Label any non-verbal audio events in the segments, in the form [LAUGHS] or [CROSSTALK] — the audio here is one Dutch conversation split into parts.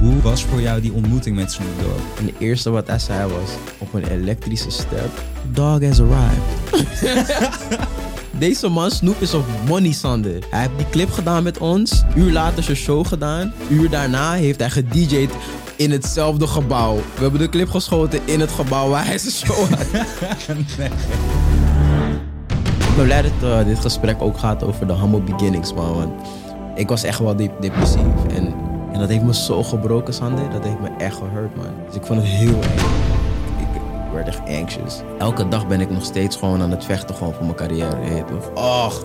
Hoe was voor jou die ontmoeting met Snoop Dogg? En de eerste wat hij zei was, op een elektrische step, dog has arrived. [LAUGHS] Deze man, Snoop, is op money Sunday. Hij heeft die clip gedaan met ons. Uur later zijn show gedaan. Uur daarna heeft hij gedj'd in hetzelfde gebouw. We hebben de clip geschoten in het gebouw waar hij zijn show had. [LAUGHS] Ik ben blij dat eh, dit gesprek ook gaat over de humble beginnings, man. Want ik was echt wel dep- depressief. En, en dat heeft me zo gebroken, Sander. Dat heeft me echt gehurt, man. Dus ik vond het heel eng. Ik, werd echt anxious. Elke dag ben ik nog steeds gewoon aan het vechten gewoon voor mijn carrière. toch? Och,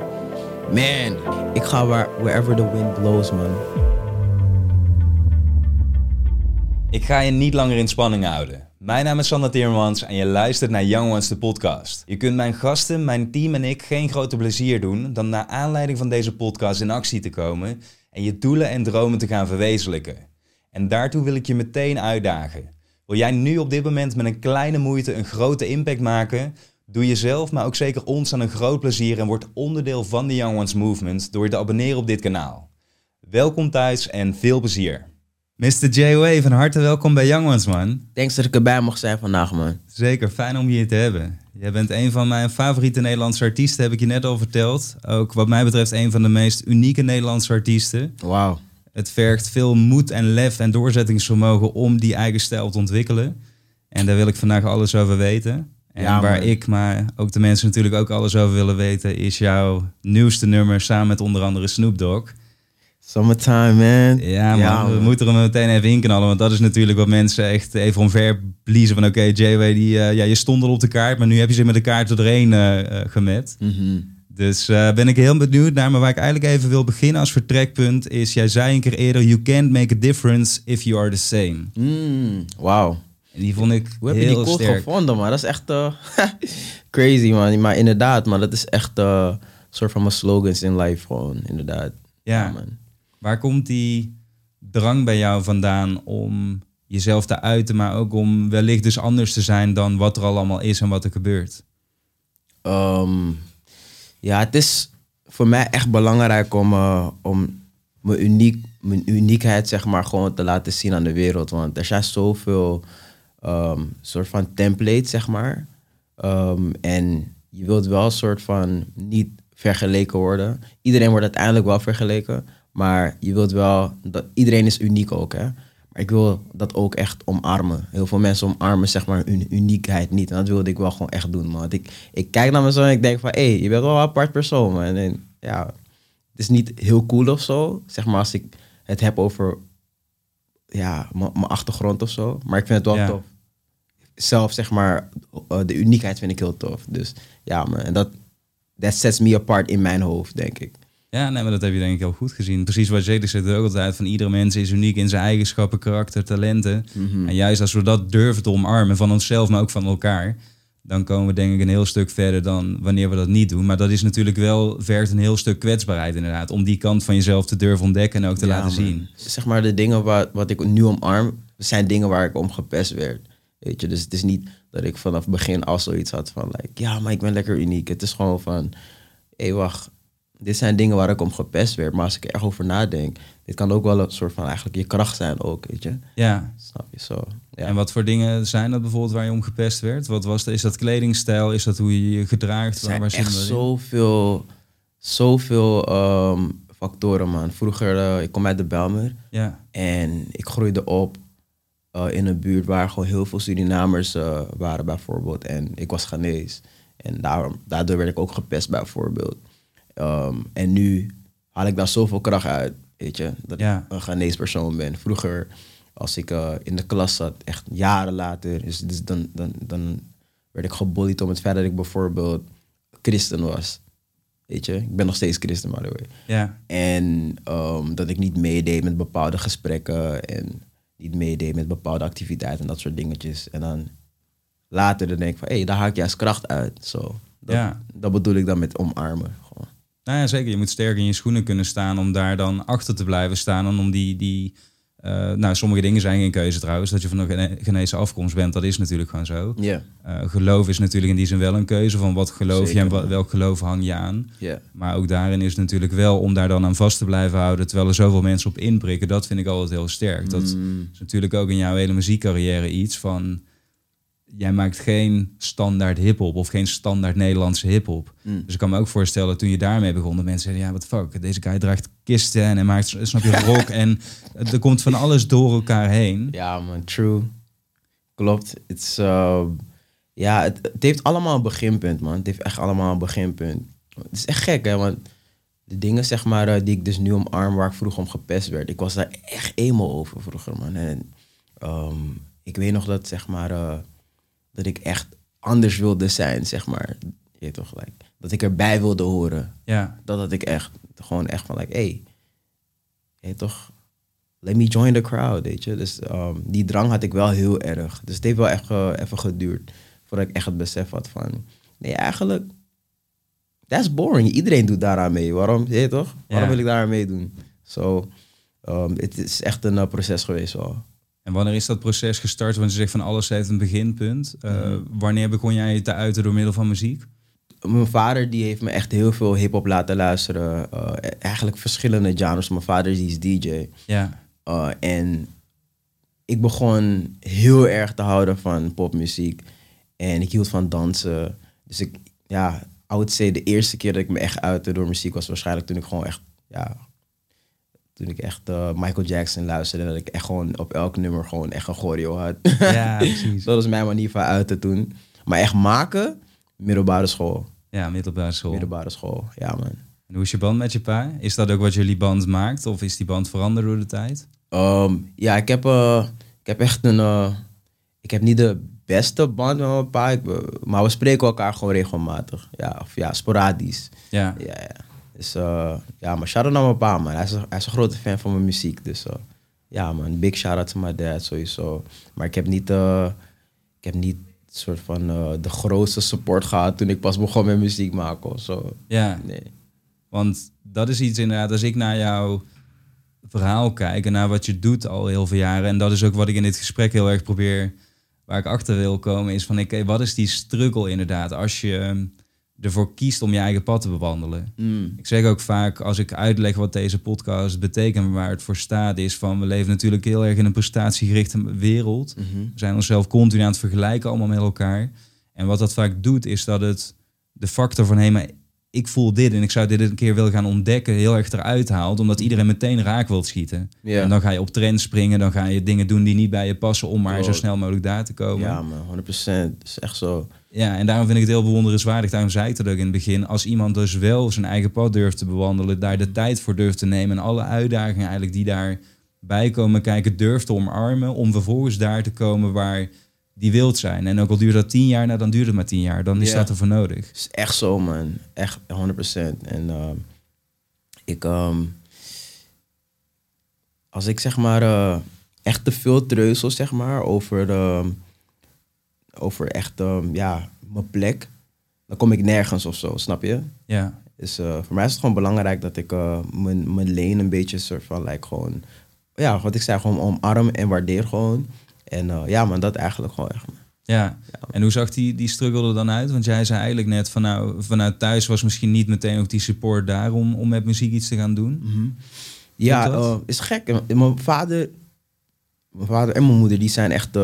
man. Ik ga waar, wherever the wind blows, man. Ik ga je niet langer in spanning houden. Mijn naam is Sander Timmermans en je luistert naar Young Ones, de podcast. Je kunt mijn gasten, mijn team en ik geen groter plezier doen dan naar aanleiding van deze podcast in actie te komen en je doelen en dromen te gaan verwezenlijken. En daartoe wil ik je meteen uitdagen. Wil jij nu op dit moment met een kleine moeite een grote impact maken? Doe jezelf, maar ook zeker ons aan een groot plezier en word onderdeel van de Young Ones Movement door je te abonneren op dit kanaal. Welkom thuis en veel plezier. Mr. J-Way, van harte welkom bij Young Ones, man. Thanks dat ik erbij mocht zijn vandaag, man. Zeker, fijn om je hier te hebben. Jij bent een van mijn favoriete Nederlandse artiesten, heb ik je net al verteld. Ook wat mij betreft een van de meest unieke Nederlandse artiesten. Wauw. Het vergt veel moed en lef en doorzettingsvermogen om die eigen stijl te ontwikkelen. En daar wil ik vandaag alles over weten. En Ja, waar ik, maar ook de mensen natuurlijk ook alles over willen weten, is jouw nieuwste nummer samen met onder andere Snoop Dogg. Summertime, man. Ja, man, we moeten er meteen even in knallen. Want dat is natuurlijk wat mensen echt even omver bliezen. Van oké, J-Way, die, eh, ja, je stond al op de kaart. Maar nu heb je ze met de kaart er doorheen eh, gemet. Mhm. Dus eh, ben ik heel benieuwd naar. Maar waar ik eigenlijk even wil beginnen als vertrekpunt... is, jij zei een keer eerder... You can't make a difference if you are the same. Mm, Wauw. En die vond ik Hoe heb je die quote sterk. gevonden, man? Dat is echt [LAUGHS] crazy, man. Maar inderdaad, man, dat is echt een soort van mijn slogans in life, gewoon, inderdaad. Ja. man. Waar komt die drang bij jou vandaan om jezelf te uiten... maar ook om wellicht dus anders te zijn... dan wat er al allemaal is en wat er gebeurt? Ehm, ja, het is voor mij echt belangrijk om, eh, om mijn, uniek, mijn uniekheid, zeg maar, gewoon te laten zien aan de wereld. Want er zijn zoveel ehm, soort van templates, zeg maar. Ehm, en je wilt wel een soort van niet vergeleken worden. Iedereen wordt uiteindelijk wel vergeleken. Maar je wilt wel, dat, iedereen is uniek ook, hè. Maar ik wil dat ook echt omarmen. Heel veel mensen omarmen zeg maar hun uniekheid niet. En dat wilde ik wel gewoon echt doen, man. Want ik, ik kijk naar mezelf en ik denk van... hé, hey, je bent wel een apart persoon, man. En ja, het is niet heel cool of zo. Zeg maar als ik het heb over... ja, mijn achtergrond of zo. Maar ik vind het wel Ja. tof. Zelf, zeg maar, eh, de uniekheid vind ik heel tof. Dus ja, man. En dat... That sets me apart in mijn hoofd, denk ik. Ja, nee, maar dat heb je denk ik heel goed gezien. Precies wat Jade zegt ook altijd, van iedere mens is uniek in zijn eigenschappen, karakter, talenten. Mhm. En juist als we dat durven te omarmen van onszelf, maar ook van elkaar, dan komen we denk ik een heel stuk verder dan wanneer we dat niet doen. Maar dat is natuurlijk wel, vergt een heel stuk kwetsbaarheid inderdaad, om die kant van jezelf te durven ontdekken en ook te Ja, laten zien. Zeg maar, de dingen wat, wat ik nu omarm, zijn dingen waar ik om gepest werd. Weet je, dus het is niet dat ik vanaf het begin al zoiets had van, like, ja, maar ik ben lekker uniek. Het is gewoon van, hé, wacht, dit zijn dingen waar ik om gepest werd. Maar als ik er echt over nadenk, dit kan ook wel een soort van eigenlijk je kracht zijn ook, weet je. Ja. Snap je zo? Ja. En wat voor dingen zijn dat bijvoorbeeld waar je om gepest werd? Wat was dat? Is dat kledingstijl? Is dat hoe je je gedraagt? Er zijn Waar echt zoveel, zoveel ehm, factoren, man. Vroeger, eh, ik kom uit de Belmer. Ja, En ik groeide op eh, in een buurt waar gewoon heel veel Surinamers eh, waren, bijvoorbeeld. En ik was Ghanese. En daarom, daardoor werd ik ook gepest, bijvoorbeeld. Ehm, en nu haal ik daar zoveel kracht uit, weet je. Dat Ja. ik een Ghanese persoon ben. Vroeger, als ik eh, in de klas zat, echt jaren later, dus, dus dan, dan, dan werd ik gebullied om het feit dat ik bijvoorbeeld christen was. Weet je, ik ben nog steeds christen, by the way. ja. En ehm, dat ik niet meedeed met bepaalde gesprekken en niet meedeed met bepaalde activiteiten en dat soort dingetjes. En dan later dan denk ik van, hé, hey, daar haal ik juist kracht uit. Zo. Dat, Ja. dat bedoel ik dan met omarmen. Nou ja, zeker. Je moet sterk in je schoenen kunnen staan om daar dan achter te blijven staan en om die, die Eh, nou, sommige dingen zijn geen keuze trouwens. Dat je van een gene- Ghanese afkomst bent, dat is natuurlijk gewoon zo. Eh, geloof is natuurlijk in die zin wel een keuze van wat geloof je en welk geloof hang je aan. Maar ook daarin is het natuurlijk wel om daar dan aan vast te blijven houden, terwijl er zoveel mensen op inprikken. Dat vind ik altijd heel sterk. Dat Mm, is natuurlijk ook in jouw hele muziekcarrière iets van. Jij maakt geen standaard hip-hop of geen standaard Nederlandse hip-hop. mm. Dus ik kan me ook voorstellen toen je daarmee begon, dat mensen zeiden: Ja, wat fuck, deze guy draagt kisten en hij maakt, snap je, rock. en er komt van alles door elkaar heen. Ja, man, true. Klopt. Het is, uh, ja, het, het heeft allemaal een beginpunt, man. Het heeft echt allemaal een beginpunt. Het is echt gek, hè, want de dingen, zeg maar, eh, die ik dus nu omarm, waar ik vroeger om gepest werd, ik was daar echt emo over vroeger, man. En ehm, ik weet nog dat, zeg maar, eh, dat ik echt anders wilde zijn, zeg maar. Je toch, dat ik erbij wilde horen. Ja, Dat had ik echt, gewoon echt van, like, hey, je toch, let me join the crowd, weet je. Dus ehm, die drang had ik wel heel erg. Dus het heeft wel echt eh, even geduurd voordat ik echt het besef had van, nee, eigenlijk, that's boring. Iedereen doet daaraan mee. Waarom, je toch? Waarom Ja. wil ik daaraan meedoen? Zo, ehm, het is echt een eh, proces geweest wel. En wanneer is dat proces gestart? Want je zegt van alles heeft een beginpunt. Uh. Wanneer begon jij je te uiten door middel van muziek? Mijn vader die heeft me echt heel veel hip-hop laten luisteren. Eh, eigenlijk verschillende genres. Mijn vader die is DJ. Ja, Uh, en ik begon heel erg te houden van popmuziek. En ik hield van dansen. Dus ik, ja, I would say de eerste keer dat ik me echt uitte door muziek was waarschijnlijk toen ik gewoon echt, ja, toen ik echt eh, Michael Jackson luisterde. En dat ik echt gewoon op elk nummer gewoon echt een choreo had. ja [LAUGHS] precies. dat was mijn manier van uiten toen. Maar echt maken, middelbare school. Ja, middelbare school. Middelbare school, ja man. En hoe is je band met je pa? Is dat ook wat jullie band maakt? Of is die band veranderd door de tijd? Ehm, ja, ik heb, eh, ik heb echt een. eh, ik heb niet de beste band met mijn pa, ik, maar we spreken elkaar gewoon regelmatig. Ja, of ja, sporadisch. Ja, Ja, ja. Dus eh, ja, maar shout out naar mijn pa, man. Hij is, een, hij is een grote fan van mijn muziek. Dus eh, ja, man, big shout out to my dad sowieso. Maar ik heb niet, eh, ik heb niet soort van de grootste support gehad toen ik pas begon met muziek maken of zo. ja. Nee. Want dat is iets inderdaad, als ik naar jouw verhaal kijk en naar wat je doet al heel veel jaren. En dat is ook wat ik in dit gesprek heel erg probeer, waar ik achter wil komen, is van oké, wat is die struggle inderdaad als je ervoor kiest om je eigen pad te bewandelen? Mm. Ik zeg ook vaak, als ik uitleg wat deze podcast betekent en waar het voor staat, is van we leven natuurlijk heel erg in een prestatiegerichte wereld. Mhm. We zijn onszelf continu aan het vergelijken allemaal met elkaar. En wat dat vaak doet, is dat het de factor van hé, maar ik voel dit en ik zou dit een keer willen gaan ontdekken, heel erg eruit haalt, omdat iedereen meteen raak wilt schieten. En dan ga je op trends springen, dan ga je dingen doen die niet bij je passen om maar zo snel mogelijk daar te komen. Ja, man, 100%. Dat is echt zo. Ja, en daarom vind ik het heel bewonderenswaardig. Daarom zei ik dat ook in het begin. Als iemand dus wel zijn eigen pad durft te bewandelen, daar de tijd voor durft te nemen en alle uitdagingen eigenlijk die daarbij komen kijken, durft te omarmen, om vervolgens daar te komen waar die wilt zijn. En ook al duurt dat tien jaar, nou dan duurt het maar tien jaar. Dan is Ja. dat ervoor nodig. Is echt zo, man. Echt 100%. En ehm, ik, ehm, als ik zeg maar eh, echt te veel treuzel, zeg maar, over, over echt, ehm, ja, mijn plek, dan kom ik nergens of zo, snap je? Ja, Dus eh, voor mij is het gewoon belangrijk dat ik eh, mijn, mijn lane een beetje soort van, like, gewoon, ja, wat ik zei, gewoon omarm en waardeer gewoon. En eh, ja, man, dat eigenlijk gewoon echt. ja. En hoe zag die, die struggle er dan uit? Want jij zei eigenlijk net van nou, vanuit thuis was misschien niet meteen ook die support daar om, om met muziek iets te gaan doen. Ja, Klopt dat? eh, is gek. Mijn vader, mijn vader en mijn moeder die zijn echt,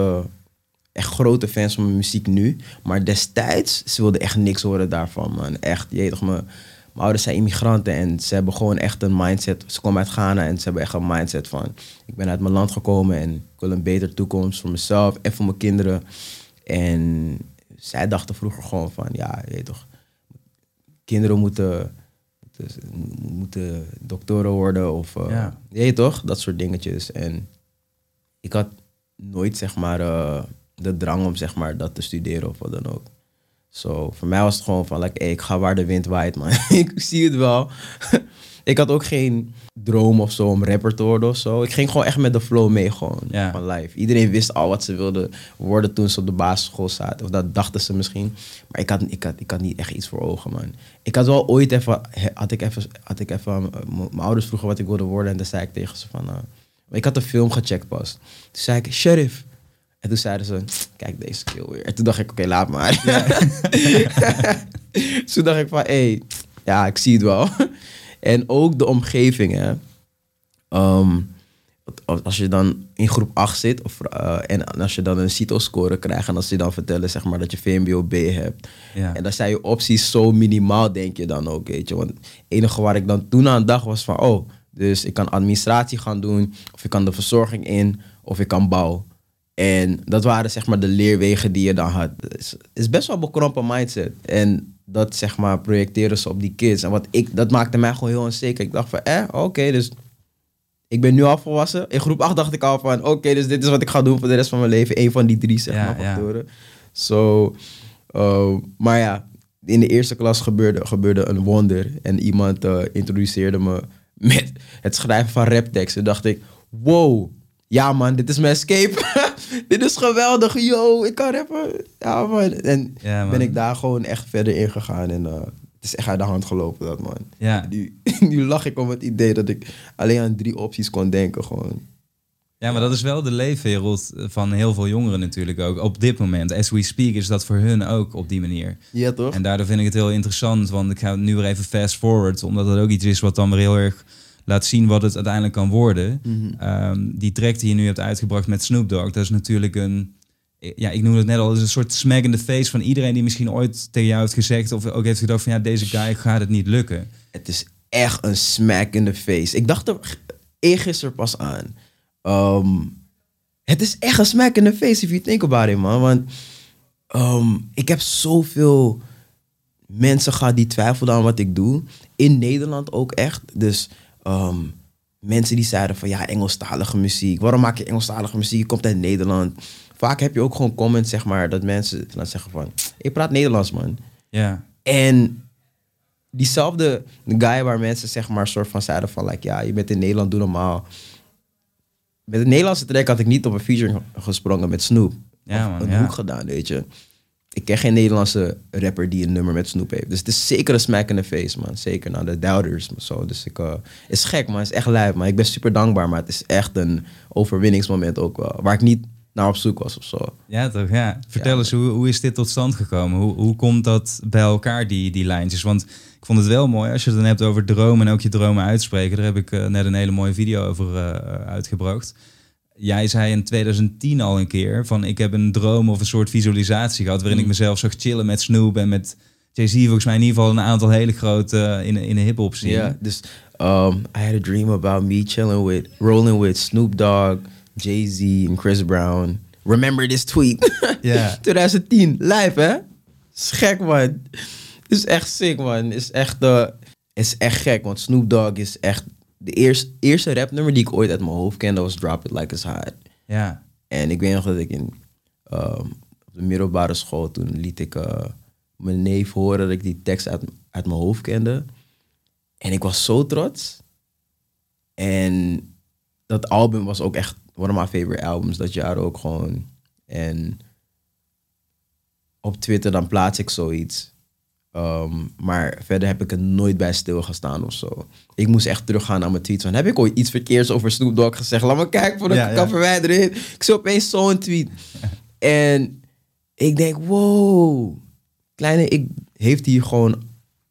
echt grote fans van mijn muziek nu. Maar destijds, ze wilden echt niks horen daarvan, man. Echt, je toch, mijn, mijn ouders zijn immigranten en ze hebben gewoon echt een mindset. Ze komen uit Ghana en ze hebben echt een mindset van... Ik ben uit mijn land gekomen en ik wil een betere toekomst voor mezelf en voor mijn kinderen. En zij dachten vroeger gewoon van, ja, je weet toch... Kinderen moeten, moeten, moeten doktoren worden of... Ja. je toch? Dat soort dingetjes. En ik had nooit, zeg maar, eh, de drang om, zeg maar, dat te studeren of wat dan ook. Zo, voor mij was het gewoon van, like, hey, ik ga waar de wind waait, man. [LAUGHS] ik zie het wel. [LAUGHS] ik had ook geen droom of zo om rapper te worden of zo. Ik ging gewoon echt met de flow mee, gewoon, van life. Iedereen wist al wat ze wilden worden toen ze op de basisschool zaten. Of dat dachten ze misschien. Maar ik had, ik had, ik had niet echt iets voor ogen, man. Ik had wel ooit even, had ik even, had ik even, eh, mijn ouders vroegen wat ik wilde worden. En dan zei ik tegen ze van, eh, ik had de film gecheckt pas. Toen zei ik, sheriff. En toen zeiden ze, kijk deze kill weer. En toen dacht ik, oké, laat maar. [LAUGHS] toen dacht ik van, hé, hey, ja, ik zie het wel. en ook de omgeving, hè. Ehm, als je dan in groep 8 zit of, uh, en als je dan een CITO-score krijgt en als ze dan vertellen zeg maar, dat je VMBO-B hebt. Ja. En dan zijn je opties zo minimaal, denk je dan ook, weet je. Want het enige waar ik dan toen aan dacht was van, oh, dus ik kan administratie gaan doen, of ik kan de verzorging in, of ik kan bouw. En dat waren zeg maar de leerwegen die je dan had. Het is, is best wel een bekrompen mindset. En dat zeg maar projecteren ze op die kids. En wat ik, dat maakte mij gewoon heel onzeker. Ik dacht van, eh, oké, dus ik ben nu al volwassen. In groep 8 dacht ik al van, oké, dus dit is wat ik ga doen voor de rest van mijn leven. Eén van die drie, zeg Ja, maar, ja. factoren. So, uh, maar ja, in de eerste klas gebeurde, gebeurde een wonder. En iemand eh, introduceerde me met het schrijven van rapteksten. dacht ik, wow, ja man, dit is mijn escape. [LAUGHS] dit is geweldig, yo, ik kan rappen. Ja man. En Ja, man. ben ik daar gewoon echt verder in gegaan. En eh, het is echt uit de hand gelopen, dat man. Ja. Nu, [LAUGHS] nu lach ik om het idee dat ik alleen aan drie opties kon denken. Gewoon. Ja, maar dat is wel de leefwereld van heel veel jongeren natuurlijk ook. Op dit moment, as we speak, is dat voor hun ook op die manier. Ja, toch? En daardoor vind ik het heel interessant, want ik ga nu weer even fast forward, omdat het ook iets is wat dan weer heel erg laat zien wat het uiteindelijk kan worden. Mhm. Ehm, die track die je nu hebt uitgebracht met Snoop Dogg, dat is natuurlijk een, ja, ik noem het net al, is een soort smack in the face van iedereen die misschien ooit tegen jou heeft gezegd of ook heeft gedacht van ja, deze guy gaat het niet lukken. Het is echt een smack in the face. Ik dacht er eergisteren pas aan. Ehm, het is echt een smack in the face if you think about it, man. Want ehm, ik heb zoveel mensen gehad die twijfelden aan wat ik doe. In Nederland ook echt. Dus ehm, mensen die zeiden van ja, Engelstalige muziek. Waarom maak je Engelstalige muziek? Je komt uit Nederland. Vaak heb je ook gewoon comments, zeg maar, dat mensen dan zeggen van... Ik praat Nederlands, man. Ja, En diezelfde guy waar mensen zeg maar soort van zeiden van like, ja, je bent in Nederland, doe normaal. Met de Nederlandse track had ik niet op een feature gesprongen met Snoop. Ja, man, een ja. hoek gedaan, weet je. Ik ken geen Nederlandse rapper die een nummer met Snoop heeft. Dus het is zeker een smack in the face, man. Zeker naar de Doubters. Zo. Dus ik, eh, is gek, man. is echt lijp, maar ik ben super dankbaar. Maar het is echt een overwinningsmoment ook wel. Waar ik niet naar op zoek was of zo. Ja, toch? Ja. Vertel Ja. eens, hoe, hoe is dit tot stand gekomen? Hoe, hoe komt dat bij elkaar, die, die lijntjes? Want ik vond het wel mooi als je het dan hebt over dromen en ook je dromen uitspreken. Daar heb ik eh, net een hele mooie video over eh, uitgebracht. Jij zei in 2010 al een keer van ik heb een droom of een soort visualisatie gehad waarin ik mezelf zag chillen met Snoop en met Jay-Z volgens mij in ieder geval een aantal hele grote eh, in, in de hip-hop scene. Ja, dus um, I had a dream about me chilling with, rolling with Snoop Dogg, Jay-Z en Chris Brown. Remember this tweet? [LAUGHS] Ja. 2010, live hè? Is gek man. Is echt sick man. Is echt, eh, is echt gek, want Snoop Dogg is echt... De eerste, eerste rapnummer die ik ooit uit mijn hoofd kende was Drop It Like It's Hot. Ja. En ik weet nog dat ik in ehm, de middelbare school, toen liet ik eh, mijn neef horen dat ik die tekst uit, uit mijn hoofd kende. En ik was zo trots. En dat album was ook echt one of my favorite albums dat jaar ook gewoon. En op Twitter dan plaats ik zoiets. Ehm, maar verder heb ik er nooit bij stilgestaan of zo. Ik moest echt teruggaan naar mijn tweets. Van, heb ik ooit iets verkeerds over Snoop Dogg gezegd? Laat me kijken voordat Ja, ik ja. kan verwijderen. Ik zie opeens zo'n tweet. en ik denk, wow. Kleine, ik heeft hier gewoon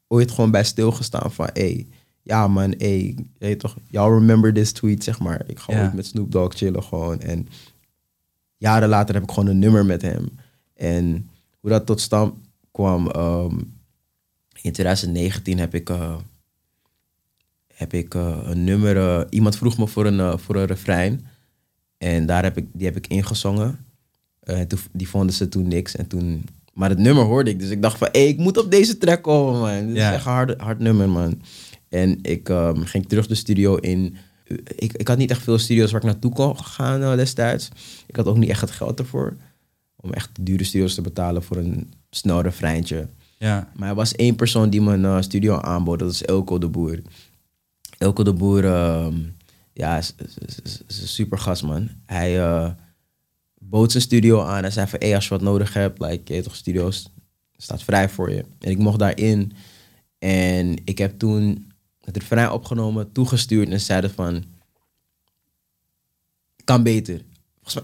ooit gewoon bij stilgestaan van... Hey, ja man, hey, hey, toch, y'all remember this tweet, zeg maar. Ik ga Ja. ooit met Snoop Dogg chillen gewoon. En jaren later heb ik gewoon een nummer met hem. En hoe dat tot stand kwam... ehm, in 2019 heb ik, eh, heb ik eh, een nummer. eh, iemand vroeg me voor een, voor een refrein. En daar heb ik, die heb ik ingezongen. Toen, die vonden ze toen niks. En toen, maar het nummer hoorde ik. Dus ik dacht van, hey, ik moet op deze track komen, man. Dit Ja. is echt een hard, hard nummer, man. En ik ehm, ging terug de studio in. Ik, ik had niet echt veel studio's waar ik naartoe kon gaan destijds. Ik had ook niet echt het geld ervoor. Om echt dure studio's te betalen voor een snel refreintje. Ja. Maar er was één persoon die mijn eh, studio aanbood. Dat is Elko de Boer. Elko de Boer, ehm, ja, is, een super gast, man. Hij eh, bood zijn studio aan en zei van... Hey, als je wat nodig hebt, like, je toch, studio's staat vrij voor je. En ik mocht daarin. En ik heb toen het refrein opgenomen, toegestuurd... en zeiden van... kan beter.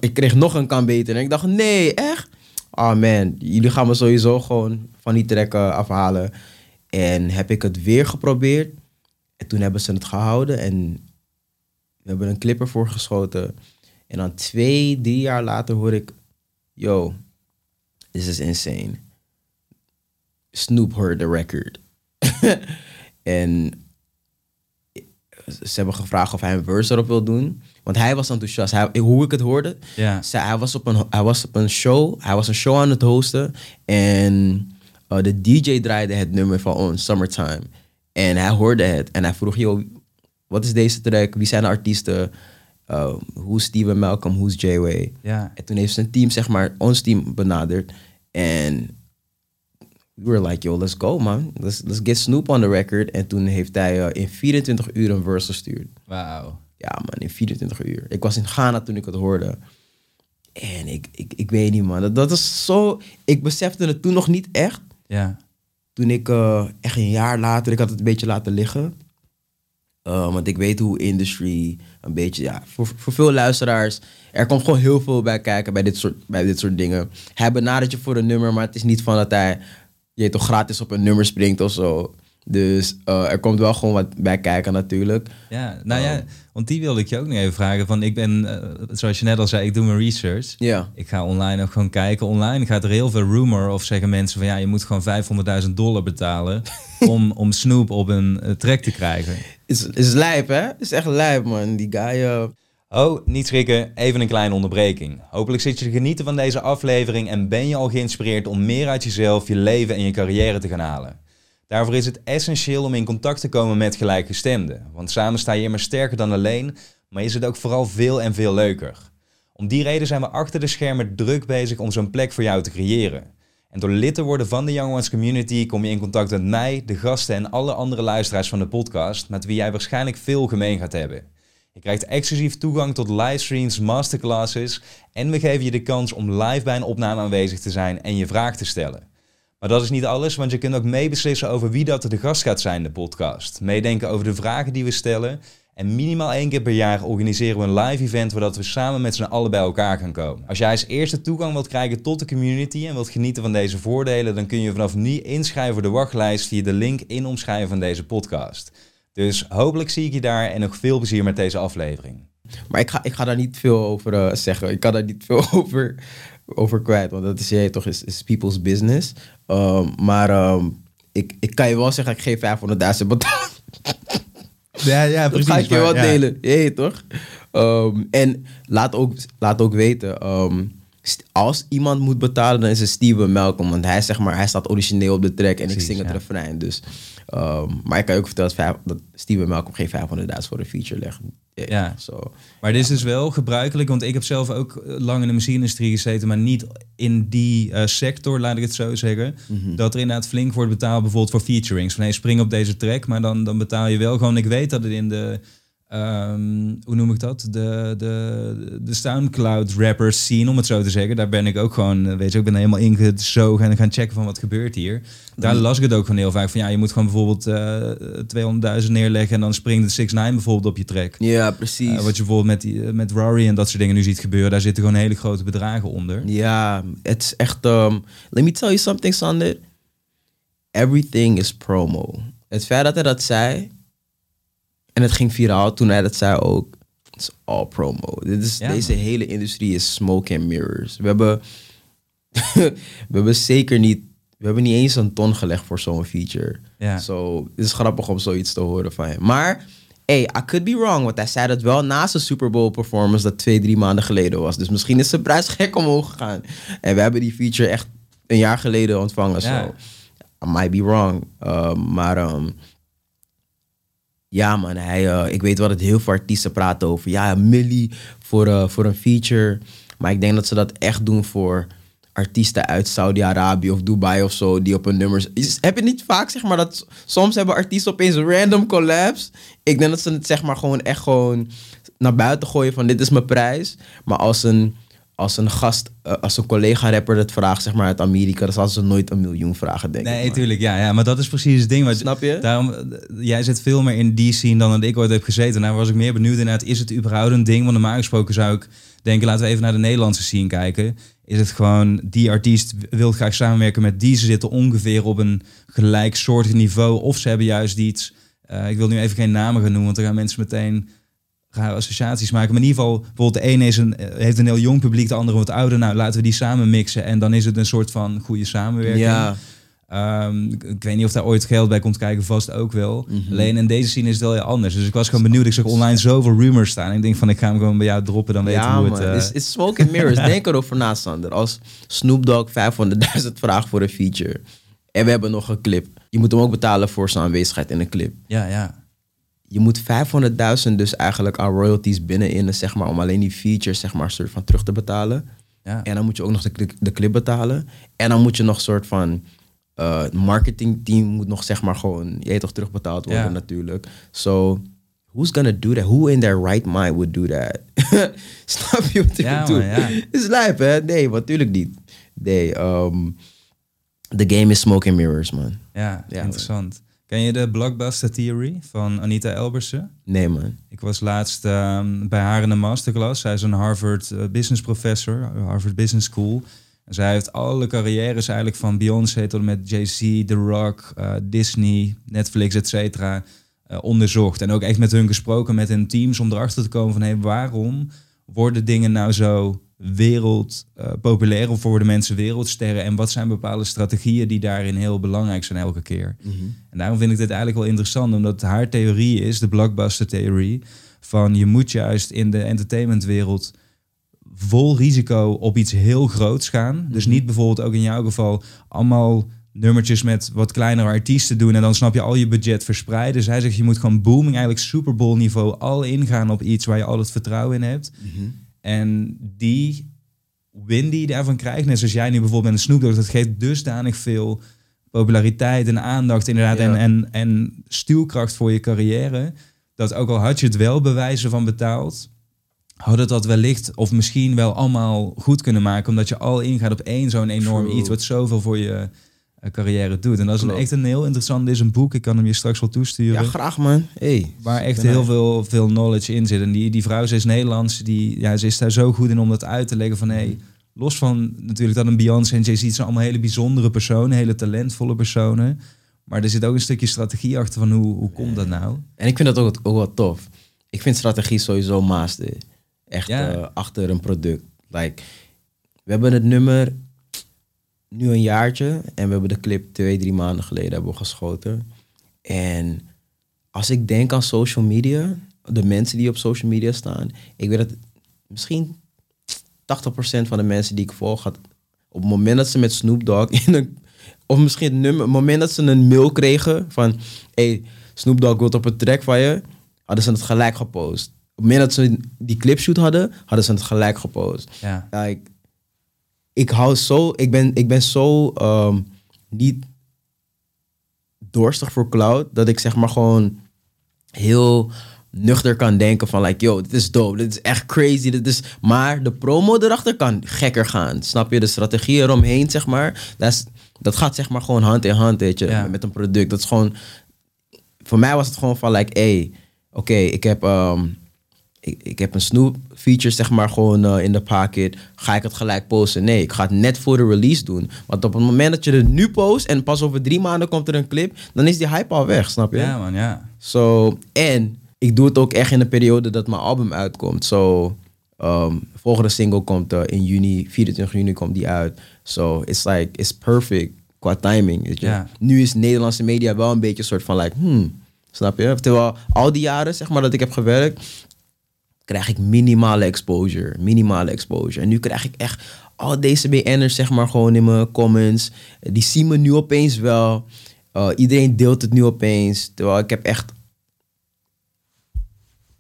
Ik kreeg nog een kan beter. En ik dacht, nee, echt? Oh man, jullie gaan me sowieso gewoon van die trekken afhalen. En heb ik het weer geprobeerd. En toen hebben ze het gehouden. En we hebben een clip ervoor geschoten. En dan twee, drie jaar later hoor ik... Yo, this is insane. Snoop heard the record. [LAUGHS] en ze hebben gevraagd of hij een verse erop wil doen. Want hij was enthousiast. Hij, hoe ik het hoorde, Ja. hij, was op een, hij was op een show. Hij was een show aan het hosten. En eh, de DJ draaide het nummer van ons, Summertime. En hij hoorde het. En hij vroeg, joh, wat is deze track? Wie zijn de artiesten? Uh, hoe is Steven Malcolm? Hoe is J-Way? Ja. En toen heeft zijn team, zeg maar, ons team benaderd. En we were like, yo, let's go, man. Let's, let's get Snoop on the record. En toen heeft hij eh, in 24 uur een verse gestuurd. Wauw. Ja, man, in 24 uur. Ik was in Ghana toen ik het hoorde. En ik, ik, ik weet niet, man. Dat, dat is zo... Ik besefte het toen nog niet echt. Ja. Toen ik eh, echt een jaar later... Ik had het een beetje laten liggen. Uh, want ik weet hoe industry een beetje... Ja, voor, voor veel luisteraars... Er komt gewoon heel veel bij kijken bij dit soort, bij dit soort dingen. Hij benadert je voor een nummer, maar het is niet van dat hij... Je toch gratis op een nummer springt of zo. Dus uh, er komt wel gewoon wat bij kijken natuurlijk. Ja, nou ja, want die wilde ik je ook nog even vragen. Van ik ben, uh, zoals je net al zei, ik doe mijn research. Ja. Ik ga online ook gewoon kijken. Online gaat er heel veel rumor of zeggen mensen van ja, je moet gewoon 500.000 dollar betalen [LAUGHS] om, om Snoop op een uh, track te krijgen. Is, is lijp, hè? Is echt lijp, man. Die guy. Uh... Oh, niet schrikken, even een kleine onderbreking. Hopelijk zit je te genieten van deze aflevering en ben je al geïnspireerd om meer uit jezelf, je leven en je carrière te gaan halen. Daarvoor is het essentieel om in contact te komen met gelijkgestemden. Want samen sta je immer sterker dan alleen, maar is het ook vooral veel en veel leuker. Om die reden zijn we achter de schermen druk bezig om zo'n plek voor jou te creëren. En door lid te worden van de Young Ones Community kom je in contact met mij, de gasten en alle andere luisteraars van de podcast, met wie jij waarschijnlijk veel gemeen gaat hebben. Je krijgt exclusief toegang tot livestreams, masterclasses en we geven je de kans om live bij een opname aanwezig te zijn en je vraag te stellen. Maar dat is niet alles, want je kunt ook meebeslissen over wie dat de gast gaat zijn in de podcast. Meedenken over de vragen die we stellen. En minimaal één keer per jaar organiseren we een live event waar we samen met z'n allen bij elkaar gaan komen. Als jij als eerste toegang wilt krijgen tot de community en wilt genieten van deze voordelen, dan kun je vanaf nu inschrijven voor de wachtlijst via de link in omschrijven van deze podcast. Dus hopelijk zie ik je daar en nog veel plezier met deze aflevering. Maar ik ga, ik ga daar niet veel over uh, zeggen. Ik kan daar niet veel [LAUGHS] over, over kwijt. Want dat is jij toch, is, is people's business. Um, maar um, ik, ik kan je wel zeggen, ik geef 500.000 betaald. Ja, ja, [LAUGHS] precies. Dat ga ik je wel ja. delen. Hey, toch? Um, en laat ook, laat ook weten, als iemand moet betalen, dan is het Steven Malcolm. Want hij, zeg maar, hij staat origineel op de track en Precies, ik zing het ja. refrein. Dus, maar ik kan je ook vertellen dat, dat Steven Malcolm geen 500.000 voor een feature legt. Ja. Maar dit is dus wel gebruikelijk, want ik heb zelf ook lang in de muziekindustrie gezeten, maar niet in die uh, sector, laat ik het zo zeggen. Mhm. Dat er inderdaad flink wordt betaald bijvoorbeeld voor featurings. Van hey, spring op deze track, maar dan, dan betaal je wel gewoon. Ik weet dat het in de, um, hoe noem ik dat? De, de, de Soundcloud rappers scene, om het zo te zeggen. Daar ben ik ook gewoon, weet je, ik ben helemaal ingezogen en gaan checken van wat gebeurt hier. Daar Mhm. las ik het ook gewoon heel vaak van ja, je moet gewoon bijvoorbeeld uh, 200.000 neerleggen en dan springt de 6 9 bijvoorbeeld op je track. Ja, precies. Uh, wat je bijvoorbeeld met, die, met Rory en dat soort dingen nu ziet gebeuren, daar zitten gewoon hele grote bedragen onder. Ja, het is echt. Um, let me tell you something, Sander. Everything is promo. Het feit dat hij dat zei, en het ging viraal toen hij dat zei ook. It's all promo. Dit is, Ja, deze hele industrie is smoke and mirrors. We hebben, [LAUGHS] we hebben zeker niet, we hebben niet eens een ton gelegd voor zo'n feature. Ja. So, het is grappig om zoiets te horen van hem. Maar, hey, I could be wrong, want hij zei dat wel na zijn Super Bowl performance dat twee, drie maanden geleden was. Dus misschien is zijn prijs [LAUGHS] gek omhoog gegaan. En we hebben die feature echt een jaar geleden ontvangen. Ja. So, I might be wrong. Um, maar um, ja, man, hij, uh, ik weet wel dat heel veel artiesten praten over. Ja, Millie voor, uh, voor een feature. Maar ik denk dat ze dat echt doen voor artiesten uit Saudi-Arabië of Dubai of zo. Die op een nummers. Heb je niet vaak, zeg maar, dat soms hebben artiesten opeens random collabs. Ik denk dat ze het, zeg maar, gewoon echt gewoon naar buiten gooien van dit is mijn prijs. Maar als een als een gast, eh, als een collega-rapper het vraagt, zeg maar uit Amerika, dan zal ze nooit een miljoen vragen, denk ik. Nee, tuurlijk, ja, ja. Maar dat is precies het ding. Wat, Snap je? Daarom, eh, jij zit veel meer in die scene dan dat ik ooit heb gezeten. Nou was ik meer benieuwd inderdaad, is het überhaupt een ding? Want normaal gesproken zou ik denken, laten we even naar de Nederlandse scene kijken. Is het gewoon, die artiest wil graag samenwerken met die. Ze zitten ongeveer op een gelijksoortig niveau. Of ze hebben juist iets, eh, ik wil nu even geen namen gaan noemen, want dan gaan mensen meteen associaties maken. Maar in ieder geval, bijvoorbeeld de ene is een, eh, heeft een heel jong publiek, de andere wat ouder. Nou, laten we die samen mixen. En dan is het een soort van goede samenwerking. Ja, Ehm, ik, weet niet of daar ooit geld bij komt kijken, vast ook wel. Mhm. Alleen in deze scene is het wel heel anders. Dus ik was gewoon benieuwd. Ik zag online zoveel rumors staan. Ik denk van, ik ga hem gewoon bij jou droppen, dan weten we hoe man. het... eh, It's, it's smoke and mirrors. [LAUGHS] Denk erover na, Sander. Als Snoop Dogg 500.000 vraagt voor een feature en we hebben nog een clip. Je moet hem ook betalen voor zijn aanwezigheid in een clip. ja, ja. Je moet 500.000 dus eigenlijk aan royalties binnenin, zeg maar, om alleen die features, zeg maar, soort van terug te betalen. ja. En dan moet je ook nog de, de clip betalen. En dan moet je nog soort van eh marketingteam moet nog zeg maar gewoon, je toch terugbetaald worden natuurlijk. So who's gonna do that? Who in their right mind would do that? [LAUGHS] Snap je wat ik bedoel? ja. [LAUGHS] Is lijp hè? Nee, natuurlijk niet. Nee, ehm the game is smoke and mirrors man. Ja, Ja, interessant. Ken je de Blockbuster Theory van Anita Elbersen? Nee man. Ik was laatst ehm, bij haar in een masterclass. Zij is een Harvard eh, business professor, Harvard Business School. En zij heeft alle carrières eigenlijk van Beyoncé tot en met Jay-Z, The Rock, eh, Disney, Netflix, et cetera, eh, onderzocht. En ook echt met hun gesproken, met hun teams, om erachter te komen van... Hey, waarom worden dingen nou zo wereld eh, populair of worden mensen wereldsterren? En wat zijn bepaalde strategieën die daarin heel belangrijk zijn elke keer? En daarom vind ik dit eigenlijk wel interessant, omdat haar theorie is, de blockbuster-theorie, van je moet juist in de entertainmentwereld vol risico op iets heel groots gaan. Dus niet bijvoorbeeld ook in jouw geval allemaal nummertjes met wat kleinere artiesten doen en dan snap je al je budget verspreiden. Zij zegt je moet gewoon booming, eigenlijk Super Bowl niveau, al ingaan op iets waar je al het vertrouwen in hebt. En die win die je daarvan krijgt, net zoals jij nu bijvoorbeeld met een Snoop Dogg, dat geeft dusdanig veel populariteit en aandacht inderdaad Ja. en, en, en stuwkracht voor je carrière, dat ook al had je het wel bewijzen van betaald, had het dat wellicht of misschien wel allemaal goed kunnen maken, omdat je al ingaat op één zo'n enorm True. iets wat zoveel voor je carrière doet. En dat is een, echt een heel interessant, is een boek, ik kan hem je straks wel toesturen. Ja, graag man. Hey. Waar echt heel veel, veel knowledge in zit. En die, die vrouw, ze is Nederlands. Die, ja, ze is daar zo goed in om dat uit te leggen van... Hey, los van natuurlijk dat een Beyoncé en Jay-Z... zijn allemaal hele bijzondere personen. Hele talentvolle personen. Maar er zit ook een stukje strategie achter van hoe, hoe komt dat nou? En ik vind dat ook, ook wel tof. Ik vind strategie sowieso master. Echt Ja. eh, achter een product. Like, we hebben het nummer nu een jaartje. En we hebben de clip twee, drie maanden geleden hebben we geschoten. En als ik denk aan social media, de mensen die op social media staan. Ik weet dat misschien 80% van de mensen die ik volg, had, op het moment dat ze met Snoop Dogg in een of misschien het nummer, het moment dat ze een mail kregen van hey, Snoop Dogg wil op een track van je, hadden ze het gelijk gepost. Op het moment dat ze die clipshoot hadden, hadden ze het gelijk gepost. Ja, Like, ik hou zo, ik ben, ik ben zo ehm, niet dorstig voor cloud, dat ik zeg maar gewoon heel nuchter kan denken van like, yo, dit is dope, dit is echt crazy, dit is... Maar de promo erachter kan gekker gaan, snap je? De strategie eromheen, zeg maar, dat, is, dat gaat zeg maar gewoon hand in hand, weet je, Ja. met een product. Dat is gewoon... Voor mij was het gewoon van like, hey, oké, ik heb... ehm, ik, ik heb een Snoop feature zeg maar gewoon eh, in de pocket. Ga ik het gelijk posten? Nee, ik ga het net voor de release doen. Want op het moment dat je het nu post en pas over drie maanden komt er een clip, dan is die hype al weg, snap je? ja man, ja. So, en ik doe het ook echt in de periode dat mijn album uitkomt. So, um, volgende single komt eh, in juni, 24 juni komt die uit. So, it's like, it's perfect qua timing, weet je. Ja. Nu is Nederlandse media wel een beetje een soort van like, hmm, snap je? Terwijl al die jaren, zeg maar, dat ik heb gewerkt, krijg ik minimale exposure. Minimale exposure. En nu krijg ik echt al deze BN'ers, zeg maar, gewoon in mijn comments. Die zien me nu opeens wel. Uh, iedereen deelt het nu opeens. Terwijl ik heb echt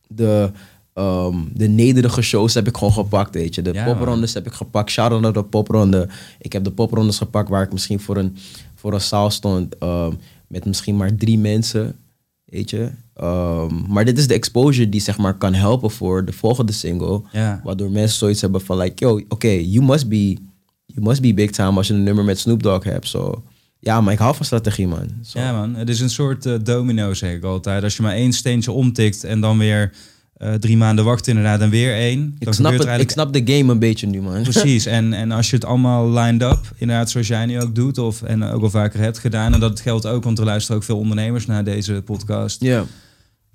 de, ehm, de nederige shows heb ik gewoon gepakt, weet je. De Ja, poprondes heb ik gepakt. Shout-out naar de popronde. Ik heb de poprondes gepakt waar ik misschien voor een, voor een zaal stond ehm, met misschien maar drie mensen. Weet je? Ehm, maar dit is de exposure die zeg maar kan helpen voor de volgende single. Waardoor mensen zoiets hebben van like, yo, oké, you must be you must be big time als je een nummer met Snoop Dogg hebt. So, ja, maar ik hou van strategie, man. So, Ja, man. Het is een soort eh, domino, zeg ik altijd. Als je maar één steentje omtikt en dan weer eh, drie maanden wacht inderdaad en weer één. Dan ik, snap het, ik snap de game een beetje nu, man. Precies. [LAUGHS] En, en als je het allemaal lined up, inderdaad zoals jij nu ook doet, of en ook al vaker hebt gedaan, en dat geldt ook, want er luisteren ook veel ondernemers naar deze podcast. Ja,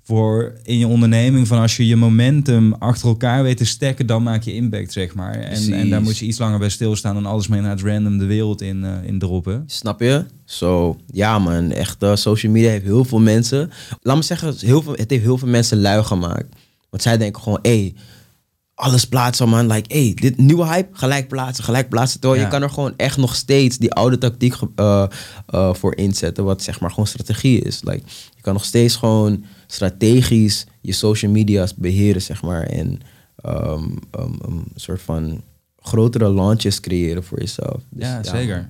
Voor in je onderneming, van als je je momentum achter elkaar weet te stekken, dan maak je impact, zeg maar. En, en daar moet je iets langer bij stilstaan dan alles mee naar het random de wereld in, eh, in droppen. snap je? So, ja, man. Echt, eh, social media heeft heel veel mensen... Laat me zeggen, heel veel, het heeft heel veel mensen lui gemaakt. Want zij denken gewoon, hé, hey, alles plaatsen, man. Like, hé, hey, dit nieuwe hype, gelijk plaatsen, gelijk plaatsen. Terwijl Ja. je kan er gewoon echt nog steeds die oude tactiek eh, eh, voor inzetten. Wat zeg maar gewoon strategie is. Like, je kan nog steeds gewoon strategisch je social media's beheren, zeg maar. En ehm, ehm, een soort van grotere launches creëren voor jezelf. Dus, ja, zeker.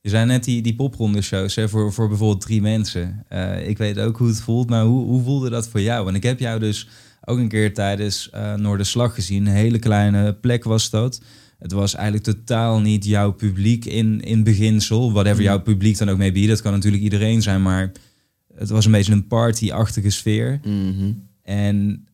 Je zijn net die, die popronde shows hè, voor, voor bijvoorbeeld drie mensen. Eh, ik weet ook hoe het voelt, maar hoe, hoe voelde dat voor jou? Want ik heb jou dus ook een keer tijdens eh Noorderslag gezien. Een hele kleine plek was dat. Het was eigenlijk totaal niet jouw publiek in, in beginsel. Whatever jouw publiek dan ook mee biedt. Dat kan natuurlijk iedereen zijn, maar het was een beetje een party-achtige sfeer. Mhm. En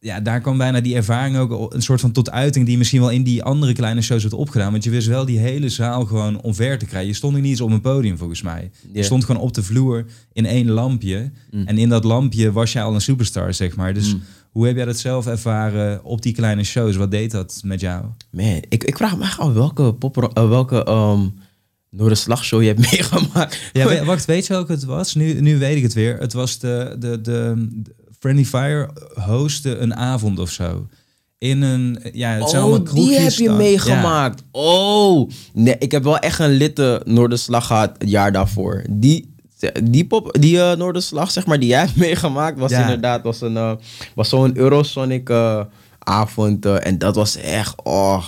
ja, daar kwam bijna die ervaring ook een soort van tot uiting die misschien wel in die andere kleine shows werd opgedaan. Want je wist wel die hele zaal gewoon omver te krijgen. Je stond niet eens op een podium volgens mij. Je stond gewoon op de vloer in één lampje. Mm. En in dat lampje was jij al een superstar, zeg maar. Dus Mm. Hoe heb jij dat zelf ervaren op die kleine shows? Wat deed dat met jou? Man, ik, ik vraag me echt af welke, popper, eh, welke ehm Noorderslagshow je hebt [LAUGHS] meegemaakt. Ja, wacht, weet je welke het was? Nu, nu weet ik het weer. Het was de, de, de, de Friendly Fire hostte een avond of zo. In een, ja, het zijn Oh, die heb je dan. meegemaakt. Oh, nee, ik heb wel echt een litte Noorderslag gehad het jaar daarvoor. Die, die, pop, die eh, Noorderslag, zeg maar, die jij hebt [LAUGHS] meegemaakt, was Ja. inderdaad was een, eh, was zo'n Eurosonic eh, avond. en dat was echt, oh,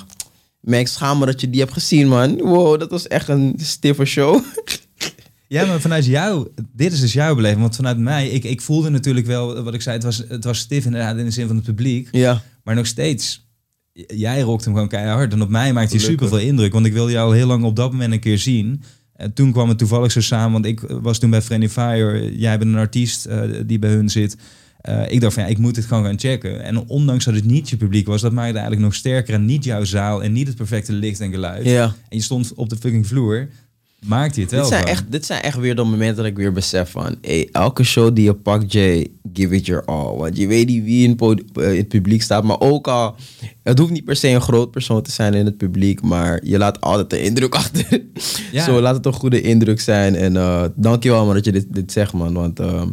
ik schaam me dat je die hebt gezien, man. Wow, dat was echt een stiffe show. [LAUGHS] Ja, maar vanuit jou, dit is dus jouw beleving. Want vanuit mij, ik, ik voelde natuurlijk wel, wat ik zei, het was, het was stif inderdaad in de zin van het publiek. ja. Maar nog steeds, jij rokt hem gewoon keihard. En op mij maakt hij super veel indruk. Want ik wilde jou al heel lang op dat moment een keer zien. En toen kwam het toevallig zo samen, want ik was toen bij Friendly Fire. Jij bent een artiest eh, die bij hun zit. Eh, ik dacht van ja, ik moet dit gewoon gaan checken. En ondanks dat het niet je publiek was, dat maakte eigenlijk nog sterker. En niet jouw zaal en niet het perfecte licht en geluid. Ja. En je stond op de fucking vloer. Maakte je het wel Dit zijn, echt, dit zijn echt weer de momenten dat ik weer besef van... Hey, elke show die je pakt, Jay, give it your all. Want je weet niet wie in, eh, in het publiek staat. Maar ook al... Het hoeft niet per se een groot persoon te zijn in het publiek. Maar je laat altijd een indruk [LAUGHS] achter. Ja. Zo, laat het een goede indruk zijn. En eh dankjewel man dat je dit, dit zegt, man. Want ehm,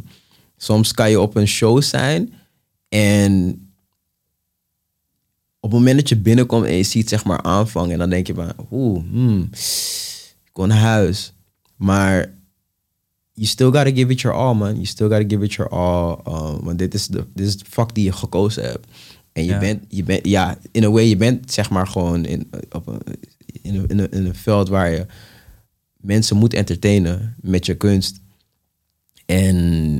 soms kan je op een show zijn... En op het moment dat je binnenkomt en je ziet zeg maar aanvangen... En dan denk je van... Oeh, hmm, naar huis. Maar you still gotta give it your all, man. You still gotta give it your all. Um, want dit is, de, dit is de vak die je gekozen hebt. En je Ja. bent, je bent, ja, in a way, je bent zeg maar gewoon in, op een, in, een, in, een, in een veld waar je mensen moet entertainen met je kunst. En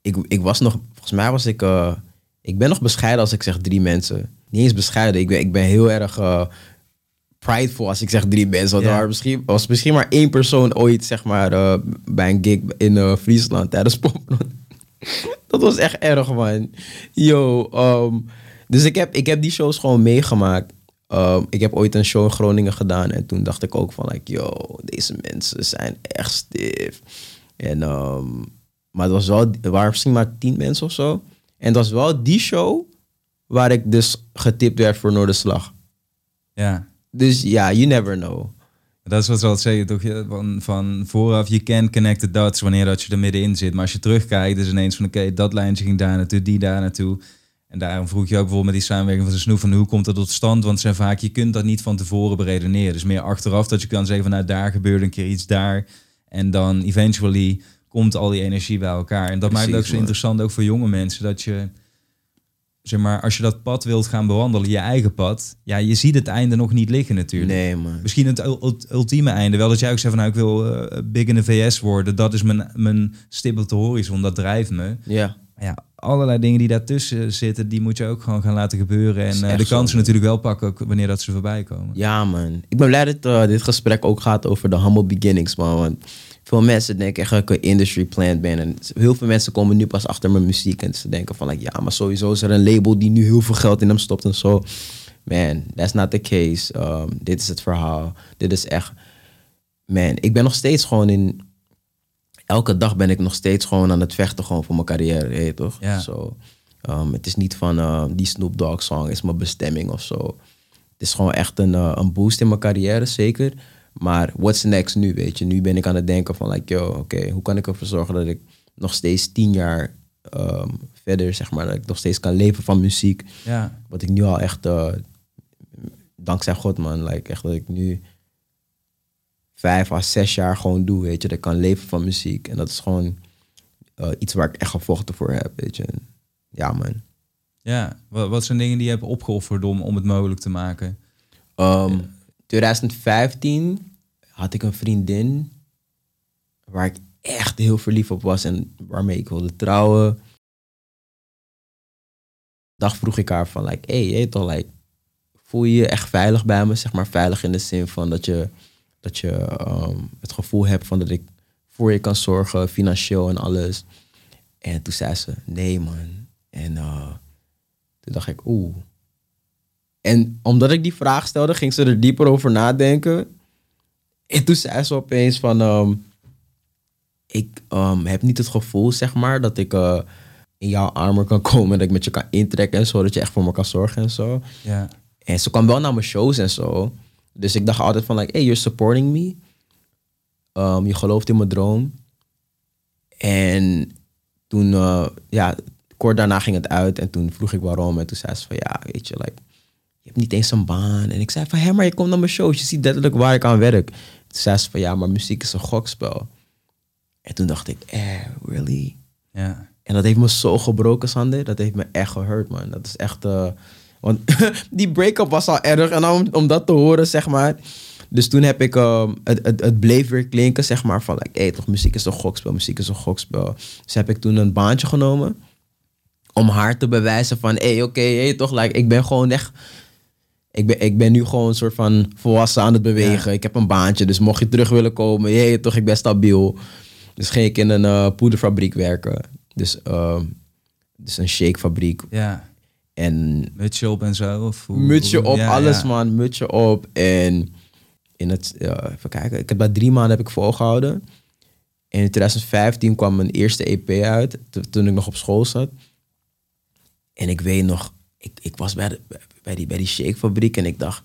ik, ik was nog, volgens mij was ik, eh, ik ben nog bescheiden als ik zeg drie mensen. Niet eens bescheiden, ik ben, ik ben heel erg eh, prideful als ik zeg drie mensen. Want er misschien, was misschien maar één persoon ooit, zeg maar, eh, bij een gig in eh, Friesland tijdens [LAUGHS] Pop. Dat was echt erg, man. Yo, ehm, dus ik heb, ik heb die shows gewoon meegemaakt. Ehm, ik heb ooit een show in Groningen gedaan en toen dacht ik ook van, like, yo, deze mensen zijn echt stif. En, ehm, maar het was wel, er waren misschien maar tien mensen of zo. En het was wel die show waar ik dus getipt werd voor Noorderslag. Ja. Dus ja, you never know. Dat is wat ze altijd zeggen, toch? Van, van vooraf, je can connect the dots wanneer dat je er middenin zit. Maar als je terugkijkt, is ineens van, oké, dat lijntje ging daar naartoe, die daar naartoe. En daarom vroeg je ook bijvoorbeeld met die samenwerking van de snoep, van hoe komt dat tot stand? Want zijn vaak, je kunt dat niet van tevoren beredeneren. Dus meer achteraf dat je kan zeggen van, nou, daar gebeurde een keer iets daar. En dan eventually komt al die energie bij elkaar. En dat maakt het ook zo man. interessant, ook voor jonge mensen, dat je zeg maar, als je dat pad wilt gaan bewandelen, je eigen pad, ja, je ziet het einde nog niet liggen natuurlijk. Nee, man. Misschien het ul- ult- ultieme einde. Wel dat jij ook zegt van nou, ik wil eh, big in de VS worden. Dat is mijn, mijn stip op de horizon. Dat drijft me. Ja. Maar ja, allerlei dingen die daartussen zitten, die moet je ook gewoon gaan laten gebeuren. En eh, de kansen natuurlijk wel pakken, ook wanneer dat ze voorbij komen. Ja, man. Ik ben blij dat eh, dit gesprek ook gaat over de humble beginnings, man. Want veel mensen denken echt dat ik een industry plant ben. En heel veel mensen komen nu pas achter mijn muziek. En ze denken van, like, ja, maar sowieso is er een label die nu heel veel geld in hem stopt en zo. Man, that's not the case. Um, dit is het verhaal. Dit is echt... Man, ik ben nog steeds gewoon in... Elke dag ben ik nog steeds gewoon aan het vechten gewoon voor mijn carrière, toch? Ja. Zo, um, het is niet van uh, die Snoop Dogg song is mijn bestemming of zo. Het is gewoon echt een, eh, een boost in mijn carrière, zeker. Maar what's next nu, weet je? Nu ben ik aan het denken van, like, yo, oké, hoe kan ik ervoor zorgen dat ik nog steeds tien jaar ehm, verder, zeg maar, dat ik nog steeds kan leven van muziek. Ja, Wat ik nu al echt, eh, dankzij God, man, like, echt dat ik nu vijf à zes jaar gewoon doe, weet je. Dat ik kan leven van muziek. En dat is gewoon eh, iets waar ik echt gevochten voor heb, weet je. En ja, man. ja. Wat, wat zijn dingen die je hebt opgeofferd om, om het mogelijk te maken? Um, 2015 had ik een vriendin waar ik echt heel verliefd op was en waarmee ik wilde trouwen. Dag vroeg ik haar van, like, hey, toch, like, voel je je echt veilig bij me? Zeg maar veilig in de zin van dat je, dat je um, het gevoel hebt van dat ik voor je kan zorgen, financieel en alles. En toen zei ze, nee man. En uh, toen dacht ik, oeh. En omdat ik die vraag stelde, ging ze er dieper over nadenken. En toen zei ze opeens van... ehm, ik ehm, heb niet het gevoel, zeg maar, dat ik eh, in jouw armen kan komen... en dat ik met je kan intrekken en zo, dat je echt voor me kan zorgen en zo. Ja, En ze kwam wel naar mijn shows en zo. Dus ik dacht altijd van, like, hey, you're supporting me. Um, je gelooft in mijn droom. En toen, eh, ja, kort daarna ging het uit. En toen vroeg ik waarom. En toen zei ze van, ja, weet je, like, je hebt niet eens een baan. En ik zei van, hé, maar je komt naar mijn shows. Je ziet letterlijk waar ik aan werk. Toen zei ze van, ja, maar muziek is een gokspel. En toen dacht ik, eh, really? ja. En dat heeft me zo gebroken, Sander. Dat heeft me echt gehurt, man. Dat is echt... eh, want [LAUGHS] die break-up was al erg. En om, om dat te horen, zeg maar... Dus toen heb ik... ehm, het, het, het bleef weer klinken, zeg maar. Van, like, hey, toch, muziek is een gokspel. Muziek is een gokspel. Dus heb ik toen een baantje genomen. Om haar te bewijzen van... Hé, hey, oké, hey, toch, like, ik ben gewoon echt... Ik ben, ik ben nu gewoon een soort van volwassen aan het bewegen. Ik heb een baantje, dus mocht je terug willen komen... Hé, toch, ik ben stabiel. Dus ging ik in een eh, poederfabriek werken. Dus, ehm, dus een shakefabriek. ja. En Mutsje op en zo? Of hoe- mutsje hoe- op, ja, alles ja. man, mutsje op. En in het, even kijken, ik heb daar drie maanden heb ik volgehouden. En in 2015 kwam mijn eerste EP uit, to- toen ik nog op school zat. En ik weet nog, ik, ik was bij, bij, die, bij die shakefabriek en ik dacht...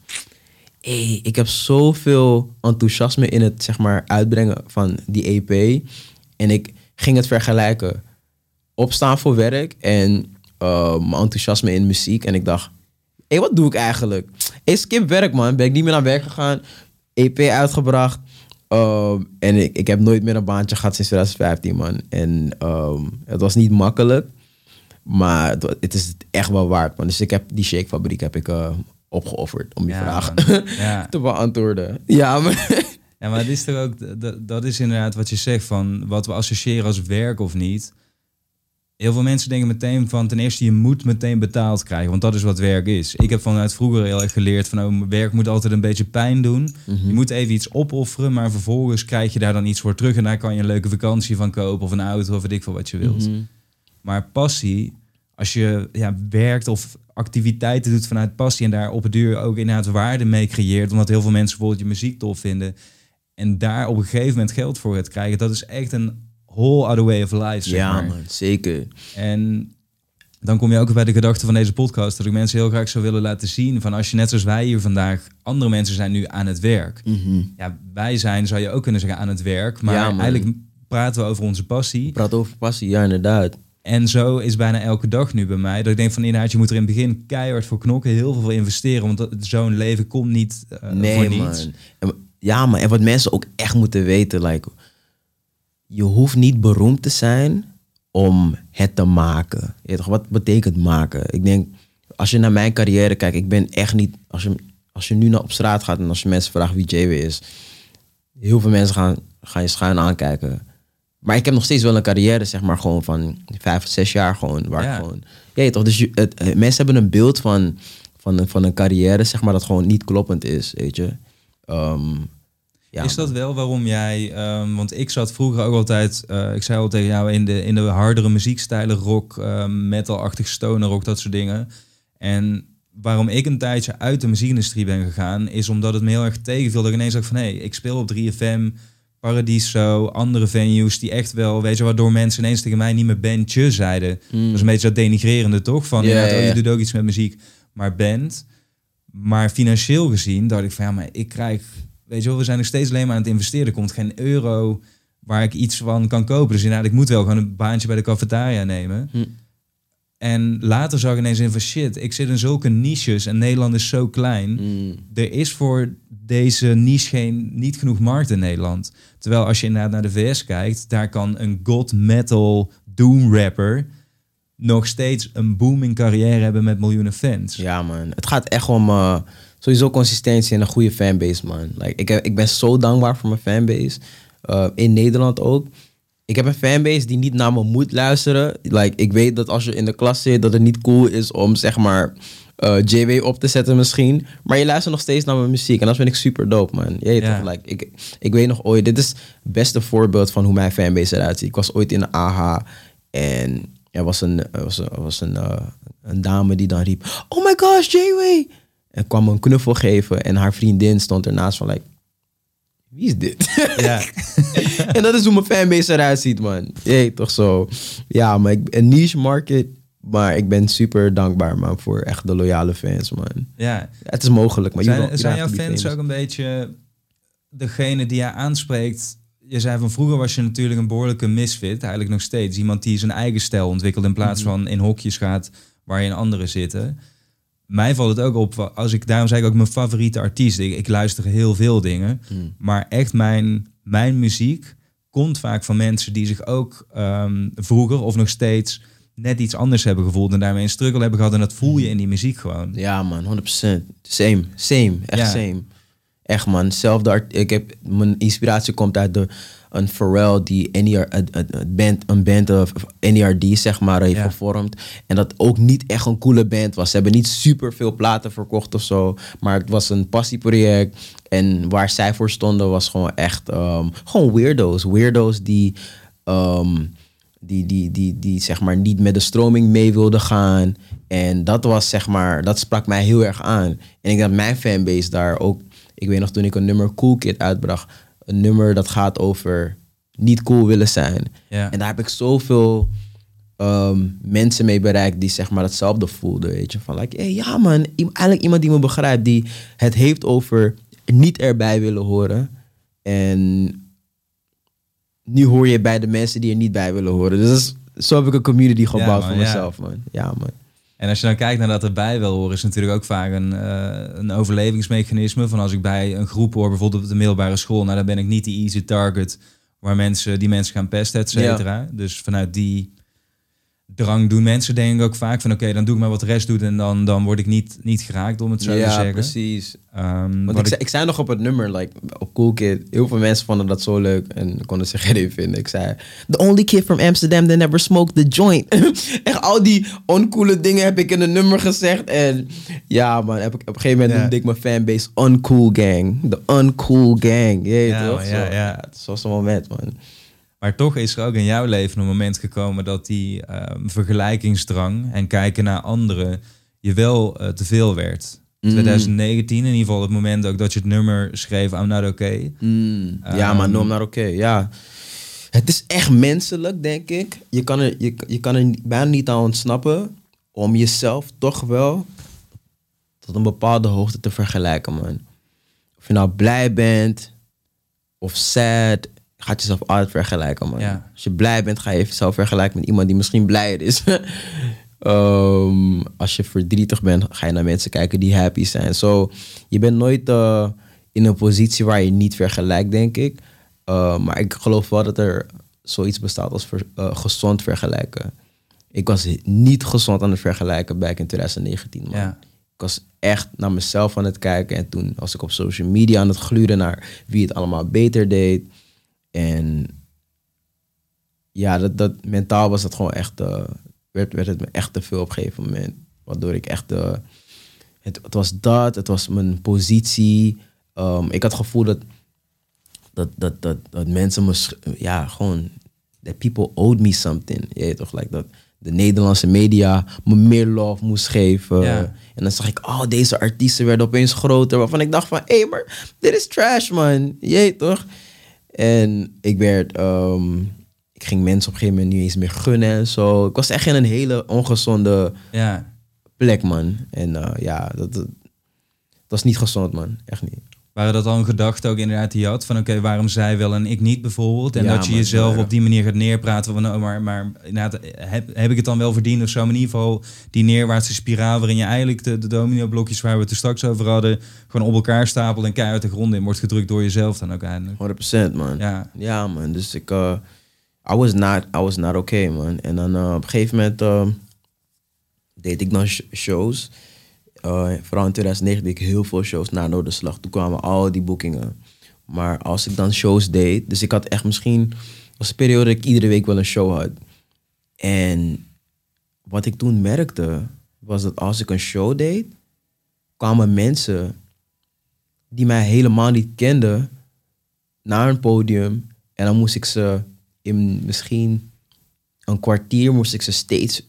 Hey, ik heb zoveel enthousiasme in het zeg maar, uitbrengen van die EP. En ik ging het vergelijken. Opstaan voor werk en eh, mijn enthousiasme in muziek. En ik dacht, hé, hey, wat doe ik eigenlijk? Hey, skip werk, man. Ben ik niet meer naar werk gegaan. EP uitgebracht. Ehm, en ik, ik heb nooit meer een baantje gehad sinds 2015, man. En ehm, het was niet makkelijk. Maar het, het is het echt wel waard, man. Dus ik heb die shakefabriek heb ik eh, opgeofferd om die Ja, vraag. [LAUGHS] Ja. te beantwoorden. Ja, maar... Ja, maar het is toch ook, dat, dat is inderdaad wat je zegt van wat we associëren als werk of niet. Heel veel mensen denken meteen van ten eerste je moet meteen betaald krijgen, want dat is wat werk is. Ik heb vanuit vroeger heel erg geleerd van oh, werk moet altijd een beetje pijn doen. Je moet even iets opofferen, maar vervolgens krijg je daar dan iets voor terug en daar kan je een leuke vakantie van kopen of een auto of weet ik veel wat je wilt. Mhm. Maar passie, als je ja, werkt of activiteiten doet vanuit passie en daar op het duur ook inderdaad waarde mee creëert, omdat heel veel mensen bijvoorbeeld je muziek tof vinden en daar op een gegeven moment geld voor het krijgen, dat is echt een whole other way of life. Zeg Ja, maar. man, zeker. En dan kom je ook bij de gedachte van deze podcast, dat ik mensen heel graag zou willen laten zien van als je net zoals wij hier vandaag, andere mensen zijn nu aan het werk. Mhm. Ja, wij zijn, zou je ook kunnen zeggen, aan het werk, maar Ja, eigenlijk praten we over onze passie. Praat over passie, ja, inderdaad. En zo is bijna elke dag nu bij mij. Dat ik denk van inderdaad, je moet er in het begin keihard voor knokken, heel veel voor investeren. Want zo'n leven komt niet voor Nee, niets. man. Ja, maar en wat mensen ook echt moeten weten, like, je hoeft niet beroemd te zijn om het te maken. Je toch, wat betekent maken? Ik denk, als je naar mijn carrière kijkt, ik ben echt niet. Als je, als je nu naar op straat gaat en als je mensen vraagt wie JW is, heel veel mensen gaan, gaan je schuin aankijken. Maar ik heb nog steeds wel een carrière, zeg maar, gewoon van vijf of zes jaar gewoon. Waar Ja. ik gewoon ja, toch, dus je, het, eh, mensen hebben een beeld van, van, een, van een carrière, zeg maar, dat gewoon niet kloppend is, weet je. Ehm, ja, is dat wel waarom jij, ehm, want ik zat vroeger ook altijd, eh, ik zei al tegen jou, in de, in de hardere muziekstijlen, rock, ehm, metal-achtig stoner rock, dat soort dingen. En waarom ik een tijdje uit de muziekindustrie ben gegaan, is omdat het me heel erg tegenviel. Dat ik ineens dacht van, hé, hey, ik speel op 3FM, Paradiso, andere venues die echt wel, weet je, waardoor mensen ineens tegen mij niet meer bandje zeiden. Dat is een beetje dat denigrerende, toch? Van, Ja, oh, je doet ook iets met muziek, maar band. Maar financieel gezien dacht ik van, ja, maar ik krijg, weet je wel, we zijn nog steeds alleen maar aan het investeren. Er komt geen euro waar ik iets van kan kopen. Dus inderdaad, ik moet wel gewoon een baantje bij de cafetaria nemen. Hm. En later zag ik ineens in van shit, ik zit in zulke niches en Nederland is zo klein. Mm, Er is voor deze niche geen, niet genoeg markt in Nederland. Terwijl als je inderdaad naar de VS kijkt, daar kan een god metal doom rapper nog steeds een booming carrière hebben met miljoenen fans. ja, man. Het gaat echt om eh, sowieso consistentie en een goede fanbase, man. Like, ik, ik ben zo dankbaar voor mijn fanbase. Eh, in Nederland ook. Ik heb een fanbase die niet naar me moet luisteren. Like, ik weet dat als je in de klas zit, dat het niet cool is om zeg maar eh, JW op te zetten misschien. Maar je luistert nog steeds naar mijn muziek. En dat vind ik super dope, man. Je weet Ja. toch, like, ik, ik weet nog ooit, dit is het beste voorbeeld van hoe mijn fanbase eruit ziet. Ik was ooit in de AHA en er was een, er was een, er was een, eh, een dame die dan riep, oh my gosh, JW! En kwam me een knuffel geven en haar vriendin stond ernaast van like, wie is dit? Ja. [LAUGHS] en dat is hoe mijn fanbase eruit ziet, man. Jee, toch zo. Ja, maar ik, een niche market. Maar ik ben super dankbaar, man, voor echt de loyale fans, man. ja. Het is mogelijk, maar Zijn, zijn jouw fans ook een beetje degene die jij aanspreekt? Je zei van vroeger was je natuurlijk een behoorlijke misfit, eigenlijk nog steeds. Iemand die zijn eigen stijl ontwikkelt in plaats Mhm. van in hokjes gaat waar je in anderen zitten. Mij valt het ook op, als ik, daarom zei ik ook mijn favoriete artiest. Ik, ik luister heel veel dingen, Mm. maar echt mijn, mijn muziek komt vaak van mensen die zich ook ehm, vroeger of nog steeds net iets anders hebben gevoeld en daarmee een struggle hebben gehad. En dat voel je in die muziek gewoon. Ja, man, 100%. Same, same, echt Ja. same. Echt, man. Zelfde art ik heb, mijn inspiratie komt uit de, een Pharrell die NER, een, een- een band, een band of NERD, zeg maar, heeft Ja. gevormd. En dat ook niet echt een coole band was. Ze hebben niet super veel platen verkocht of zo. Maar het was een passieproject. En waar zij voor stonden was gewoon echt, ehm, gewoon weirdo's. Weirdo's die... ehm, die, die, die, die zeg maar niet met de stroming mee wilde gaan. En dat was zeg maar, dat sprak mij heel erg aan. En ik denk dat mijn fanbase daar ook, ik weet nog toen ik een nummer Cool Kid uitbracht, een nummer dat gaat over niet cool willen zijn. Ja. En daar heb ik zoveel ehm, mensen mee bereikt die zeg maar hetzelfde voelden, weet je. Van like, hey, ja man, eigenlijk iemand die me begrijpt, die het heeft over niet erbij willen horen. En nu hoor je bij de mensen die er niet bij willen horen. Dus zo heb ik een community gebouwd man, voor ja. mezelf, man. Ja, man. En als je dan kijkt naar dat erbij wil horen, is natuurlijk ook vaak een, eh, een overlevingsmechanisme. Van als ik bij een groep hoor, bijvoorbeeld op de middelbare school, nou dan ben ik niet die easy target waar mensen die mensen gaan pesten, et cetera. Dus vanuit die drang doen mensen denk ik ook vaak van oké, dan doe ik maar wat de rest doet en dan, dan word ik niet, niet geraakt, om het zo te ja, zeggen. precies. Ehm, Want ik, ik- zei, ik zei nog op het nummer, like, op Cool Kid, heel veel mensen vonden dat zo leuk en konden zich [LAUGHS] idee vinden. Ik zei, the only kid from Amsterdam that never smoked the joint. [LAUGHS] Echt al die oncoole dingen heb ik in een nummer gezegd. En ja, man, heb ik, op een gegeven moment Ja. noemde ik mijn fanbase Uncool Gang. The Uncool Gang. Ja, toch? ja, ja. Het was zo'n moment, man. Maar toch is er ook in jouw leven een moment gekomen dat die ehm, vergelijkingsdrang en kijken naar anderen je wel eh, te veel werd. Mm. 2019 in ieder geval het moment ook dat je het nummer schreef I'm Not Okay. Mm, ja, Ehm, maar no, maar oké. ja. Het is echt menselijk, denk ik. Je kan er, je, je kan er bijna niet aan ontsnappen om jezelf toch wel tot een bepaalde hoogte te vergelijken, man. Of je nou blij bent of sad, gaat jezelf altijd vergelijken, man. Ja. Als je blij bent, ga je jezelf vergelijken met iemand die misschien blijer is. [LAUGHS] Ehm, als je verdrietig bent, ga je naar mensen kijken die happy zijn. Zo, je bent nooit eh, in een positie waar je niet vergelijkt, denk ik. Uh, maar ik geloof wel dat er zoiets bestaat als ver- eh, gezond vergelijken. Ik was niet gezond aan het vergelijken back in 2019, man. Ja. Ik was echt naar mezelf aan het kijken. En toen was ik op social media aan het gluren naar wie het allemaal beter deed. En ja, dat, dat, mentaal was dat gewoon echt, eh, werd, werd het me echt te veel op een gegeven moment. Waardoor ik echt, eh, het, het was dat, het was mijn positie. Ehm, ik had het gevoel dat, dat, dat, dat, dat mensen me, ja, gewoon, that people owed me something. Je weet toch, like dat de Nederlandse media me meer love moest geven. En dan zag ik, oh, deze artiesten werden opeens groter. Waarvan ik dacht van, hé, hey, maar dit is trash, man. Je weet toch? En ik werd, ehm, ik ging mensen op een gegeven moment niet eens meer gunnen en zo. Ik was echt in een hele ongezonde ja. plek, man. En eh, ja, dat, dat, dat was niet gezond, man. Echt niet. Waren dat al een gedachte ook inderdaad die je had? Van oké, waarom zij wel en ik niet bijvoorbeeld? En Ja, dat je jezelf ja. op die manier gaat neerpraten van... Oh, maar, maar inderdaad, heb, heb ik het dan wel verdiend of zo? Maar in ieder geval die neerwaartse spiraal... waarin je eigenlijk de, de domino-blokjes waar we het er straks over hadden... gewoon op elkaar stapelt en keihard de grond in wordt gedrukt door jezelf dan ook eindelijk. 100% man. Ja, Ja, man. Dus ik, eh I was not, I was not okay, man. En dan eh, op een gegeven moment eh, deed ik dan sh- shows. Eh, vooral in 2009 deed ik heel veel shows na Noorderslag. Toen kwamen al die boekingen. Maar als ik dan shows deed, dus ik had echt misschien, was een periode dat ik iedere week wel een show had. En wat ik toen merkte, was dat als ik een show deed, kwamen mensen die mij helemaal niet kenden naar een podium. En dan moest ik ze in misschien een kwartier moest ik ze steeds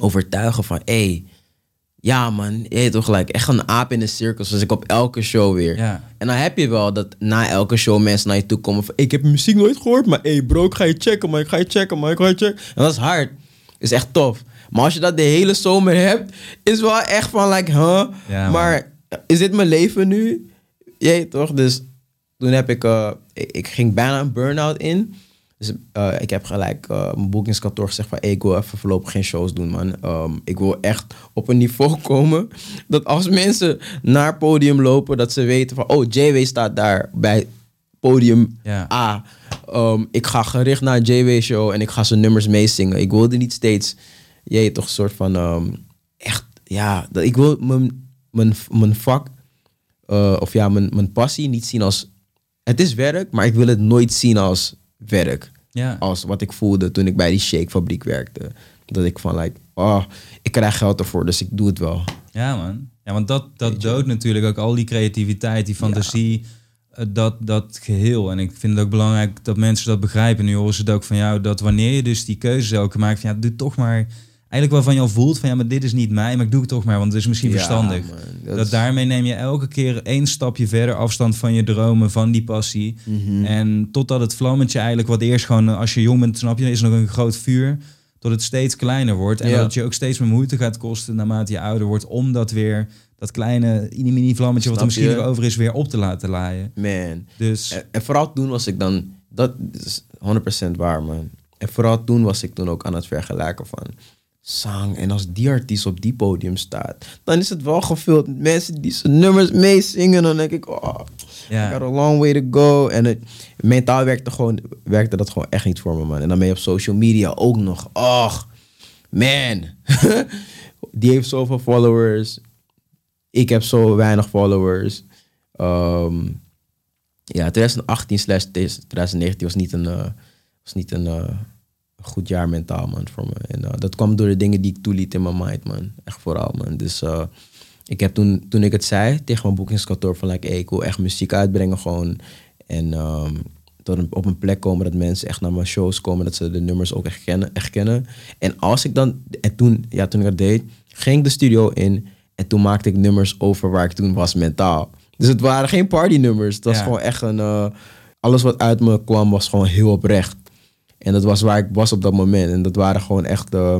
overtuigen van hé, hey, ja man, je toch gelijk, echt een aap in de cirkels. Dus ik op elke show weer. ja, En dan heb je wel dat na elke show mensen naar je toe komen van... Ik heb muziek nooit gehoord, maar hé hey bro, ik ga je checken, man. Ik ga je checken, man. Ik ga je checken. En dat is hard. is echt tof. Maar als je dat de hele zomer hebt, is wel echt van like, huh? Ja, maar is dit mijn leven nu? Jee, toch? Dus toen heb ik... eh, ik, ik ging bijna een burn-out in. Dus eh, ik heb gelijk eh, mijn boekingskantoor gezegd van... Hey, ik wil even voorlopig geen shows doen, man. Ehm, ik wil echt op een niveau [LAUGHS] komen... dat als mensen naar het podium lopen... dat ze weten van... Oh, JW staat daar bij podium ja. A. Ehm, ik ga gericht naar een JW-show... en ik ga zijn nummers meezingen. Ik wilde niet steeds... Jee, toch een soort van... ehm, echt, ja... Dat, ik wil mijn, mijn, mijn vak... eh, of ja, mijn, mijn passie niet zien als... Het is werk, maar ik wil het nooit zien als werk ja. als wat ik voelde toen ik bij die shakefabriek werkte. Dat ik van, like, oh, ik krijg geld ervoor, dus ik doe het wel. Ja, man. Ja, want dat, dat doodt natuurlijk ook al die creativiteit, die fantasie, eh, dat, dat geheel. En ik vind het ook belangrijk dat mensen dat begrijpen. Nu horen ze het ook van jou, dat wanneer je dus die keuzes elke maakt, van ja, doe toch maar... Eigenlijk waarvan je al voelt van ja, maar dit is niet mij, maar ik doe het toch maar, want het is misschien Ja, verstandig. man, dat dat is- daarmee neem je elke keer één stapje verder afstand van je dromen, van die passie. Mhm. En totdat het vlammetje eigenlijk wat eerst gewoon, als je jong bent, snap je, is nog een groot vuur. Tot het steeds kleiner wordt. En Ja. dat het je ook steeds meer moeite gaat kosten naarmate je ouder wordt. Om dat weer, dat kleine mini vlammetje wat er misschien nog over is, weer op te laten laaien. Man. Dus En, en vooral toen was ik dan, dat is 100% waar, man. En vooral toen was ik toen ook aan het vergelijken van zang. En als die artiest op die podium staat, dan is het wel gevuld met mensen die zijn nummers meezingen. Dan denk ik, oh, I got a long way to go. En het, mentaal werkte, gewoon, werkte dat gewoon echt niet voor me, man. En dan ben je op social media ook nog. Och, man. [LAUGHS] Die heeft zoveel followers. Ik heb zo weinig followers. Ehm, ja, 2018 slash 2019 was niet een, eh, was niet een eh, goed jaar mentaal, man, voor me. En eh, dat kwam door de dingen die ik toeliet in mijn mind, man. Echt vooral, man. Dus eh, ik heb toen, toen ik het zei tegen mijn boekingskantoor van, like, hey, ik wil echt muziek uitbrengen gewoon. En ehm, tot een, op een plek komen dat mensen echt naar mijn shows komen, dat ze de nummers ook echt kennen. Echt kennen. En als ik dan, en toen, ja, toen ik dat deed, ging ik de studio in en toen maakte ik nummers over waar ik toen was mentaal. Dus het waren geen partynummers. Het was Ja. gewoon echt een, eh, alles wat uit me kwam was gewoon heel oprecht. En dat was waar ik was op dat moment. En dat waren gewoon echt eh,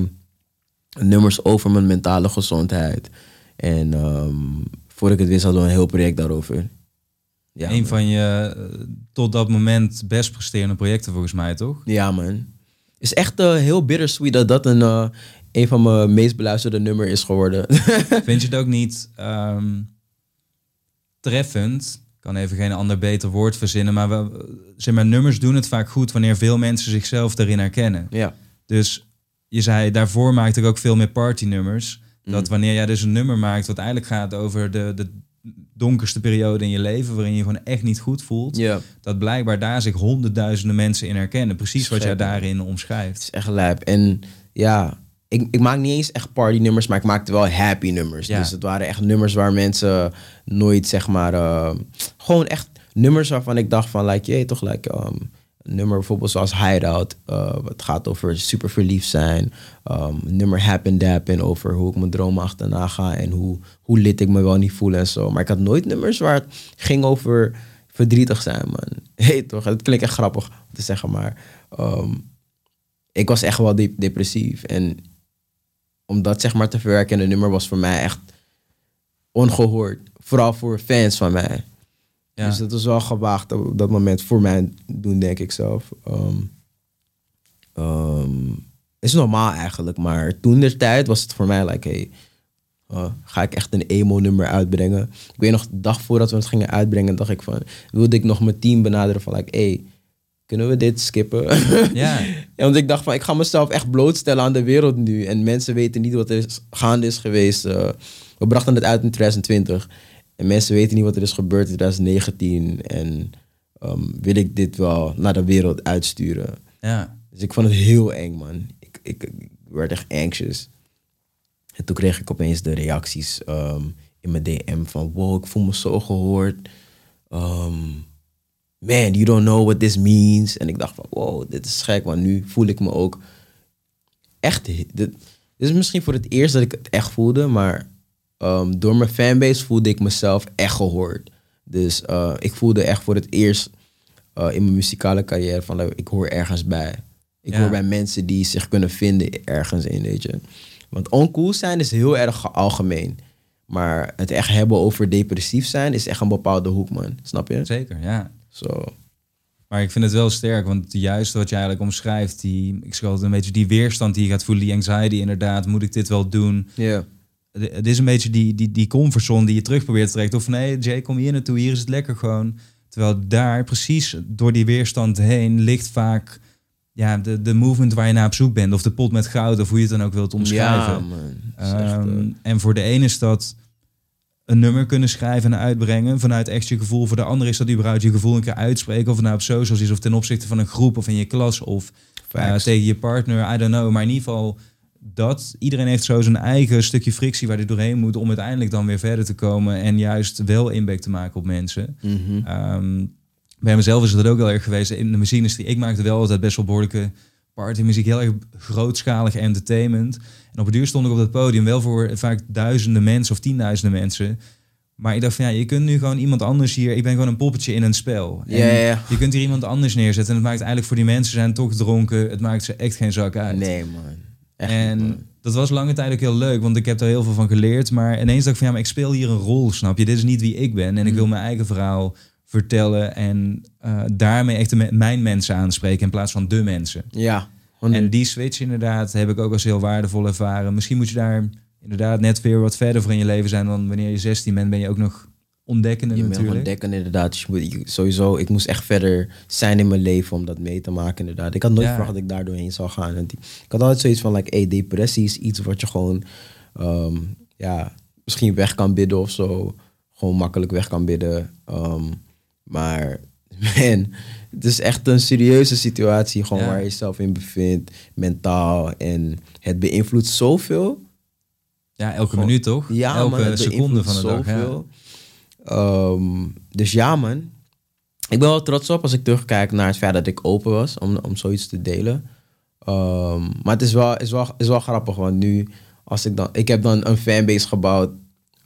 nummers over mijn mentale gezondheid. En ehm voordat ik het wist hadden we een heel project daarover. Ja, een man. van je eh, tot dat moment best presterende projecten volgens mij, toch? Ja, man. is echt eh, heel bittersweet dat dat een, een van mijn meest beluisterde nummer is geworden. [LAUGHS] Vind je het ook niet ehm, treffend? Kan even geen ander beter woord verzinnen. Maar, we, zeg maar nummers doen het vaak goed wanneer veel mensen zichzelf daarin herkennen. Ja. Dus je zei, daarvoor maakte ik ook veel meer partynummers. Mm. Dat wanneer jij dus een nummer maakt wat eigenlijk gaat over de, de donkerste periode in je leven, waarin je gewoon echt niet goed voelt, Ja. dat blijkbaar daar zich honderdduizenden mensen in herkennen. Precies wat jij daarin Het omschrijft. is echt lijp. En ja, ik, ik maak niet eens echt partynummers, maar ik maakte wel happy nummers. Ja. Dus het waren echt nummers waar mensen nooit, zeg maar, eh, gewoon echt nummers waarvan ik dacht van, like, je toch, like, um, een nummer bijvoorbeeld zoals Hideout, uh, wat gaat over super verliefd zijn. Um, een nummer Happen Dappen over hoe ik mijn dromen achterna ga en hoe, hoe lid ik me wel niet voel en zo. Maar ik had nooit nummers waar het ging over verdrietig zijn, man. [LAUGHS] Hey, toch, het klinkt echt grappig om te zeggen, maar... um, ik was echt wel de- depressief. En om dat zeg maar te verwerken in een nummer was voor mij echt ongehoord. Vooral voor fans van mij. Ja. Dus dat was wel gewaagd op dat moment voor mij doen, denk ik zelf. Ehm, is normaal eigenlijk, maar toen de tijd was het voor mij like, hey, uh, ga ik echt een emo-nummer uitbrengen? Ik weet nog, de dag voordat we het gingen uitbrengen, dacht ik van, wilde ik nog mijn team benaderen van, like, hey, kunnen we dit skippen? Ja, [LAUGHS] Ja, want ik dacht van, ik ga mezelf echt blootstellen aan de wereld nu. En mensen weten niet wat er is, gaande is geweest. Eh, we brachten het uit in 2020. En mensen weten niet wat er is gebeurd in 2019. En ehm, wil ik dit wel naar de wereld uitsturen. ja. Dus ik vond het heel eng, man. Ik, ik, ik werd echt anxious. En toen kreeg ik opeens de reacties ehm, in mijn DM van... Wow, ik voel me zo gehoord. Ehm, man, you don't know what this means. En ik dacht van, wow, dit is gek. Want nu voel ik me ook echt... Dit, dit is misschien voor het eerst dat ik het echt voelde. Maar ehm, door mijn fanbase voelde ik mezelf echt gehoord. Dus eh, ik voelde echt voor het eerst eh, in mijn muzikale carrière van... ik hoor ergens bij. Ik Ja. hoor bij mensen die zich kunnen vinden ergens in, weet je. Want oncool zijn is heel erg algemeen. Maar het echt hebben over depressief zijn is echt een bepaalde hoek, man. Snap je? zeker, ja. Zo. Maar ik vind het wel sterk, want juist wat je eigenlijk omschrijft, die, ik altijd een beetje die weerstand die je gaat voelen, die anxiety inderdaad, moet ik dit wel doen? Ja. Het het is een beetje die, die, die comfortzone die je terug probeert te trekken. Of nee, Jay, kom hier naartoe, hier is het lekker gewoon. Terwijl daar precies door die weerstand heen ligt vaak ja, de, de movement waar je naar op zoek bent. Of de pot met goud, of hoe je het dan ook wilt omschrijven. Ja, man. Echt, Ehm, eh, en voor de ene is dat een nummer kunnen schrijven en uitbrengen vanuit echt je gevoel. Voor de andere is dat überhaupt je gevoel een keer uitspreken. Of het nou op socials is of ten opzichte van een groep of in je klas of facts. tegen je partner. I don't know. Maar in ieder geval dat iedereen heeft zo zijn eigen stukje frictie waar hij doorheen moet om uiteindelijk dan weer verder te komen en juist wel impact te maken op mensen. Mhm. Ehm, bij mezelf is dat ook heel erg geweest in de muziekindustrie. Ik maakte wel altijd best wel behoorlijke partymuziek, heel erg grootschalig entertainment. En op het duur stond ik op dat podium wel voor vaak duizenden mensen of tienduizenden mensen. Maar ik dacht van ja, je kunt nu gewoon iemand anders hier. Ik ben gewoon een poppetje in een spel. En Ja, ja. Je kunt hier iemand anders neerzetten. En het maakt eigenlijk voor die mensen zijn toch dronken. Het maakt ze echt geen zak uit. Nee, man. Echt En man. dat was lange tijd ook heel leuk, want ik heb daar heel veel van geleerd. Maar ineens dacht ik van ja, maar ik speel hier een rol, snap je? Dit is niet wie ik ben. En ik wil Mm. mijn eigen verhaal vertellen en eh, daarmee echt de mijn mensen aanspreken in plaats van de mensen. Ja. En die switch inderdaad heb ik ook als heel waardevol ervaren. Misschien moet je daar inderdaad net weer wat verder voor in je leven zijn dan wanneer je 16 bent, ben je ook nog ontdekkende je bent natuurlijk. ontdekken inderdaad. Dus je moet, je- sowieso, ik moest echt verder zijn in mijn leven om dat mee te maken inderdaad. Ik had nooit Ja. verwacht dat ik daar doorheen zou gaan. En die- ik had altijd zoiets van, like, hey, depressie is iets wat je gewoon, ehm, ja, misschien weg kan bidden of zo. Gewoon makkelijk weg kan bidden. Ehm, maar, [LAUGHS] man, het is echt een serieuze situatie gewoon Ja. waar je jezelf in bevindt, mentaal. En het beïnvloedt zoveel. Ja, elke Gewoon- minuut toch? Ja, elke man, seconde van de dag. Ja. Ehm, dus ja, man. Ik ben wel trots op als ik terugkijk naar het feit dat ik open was om, om zoiets te delen. Ehm, maar het is wel, is, wel, is wel grappig, want nu, als ik dan, ik heb dan een fanbase gebouwd,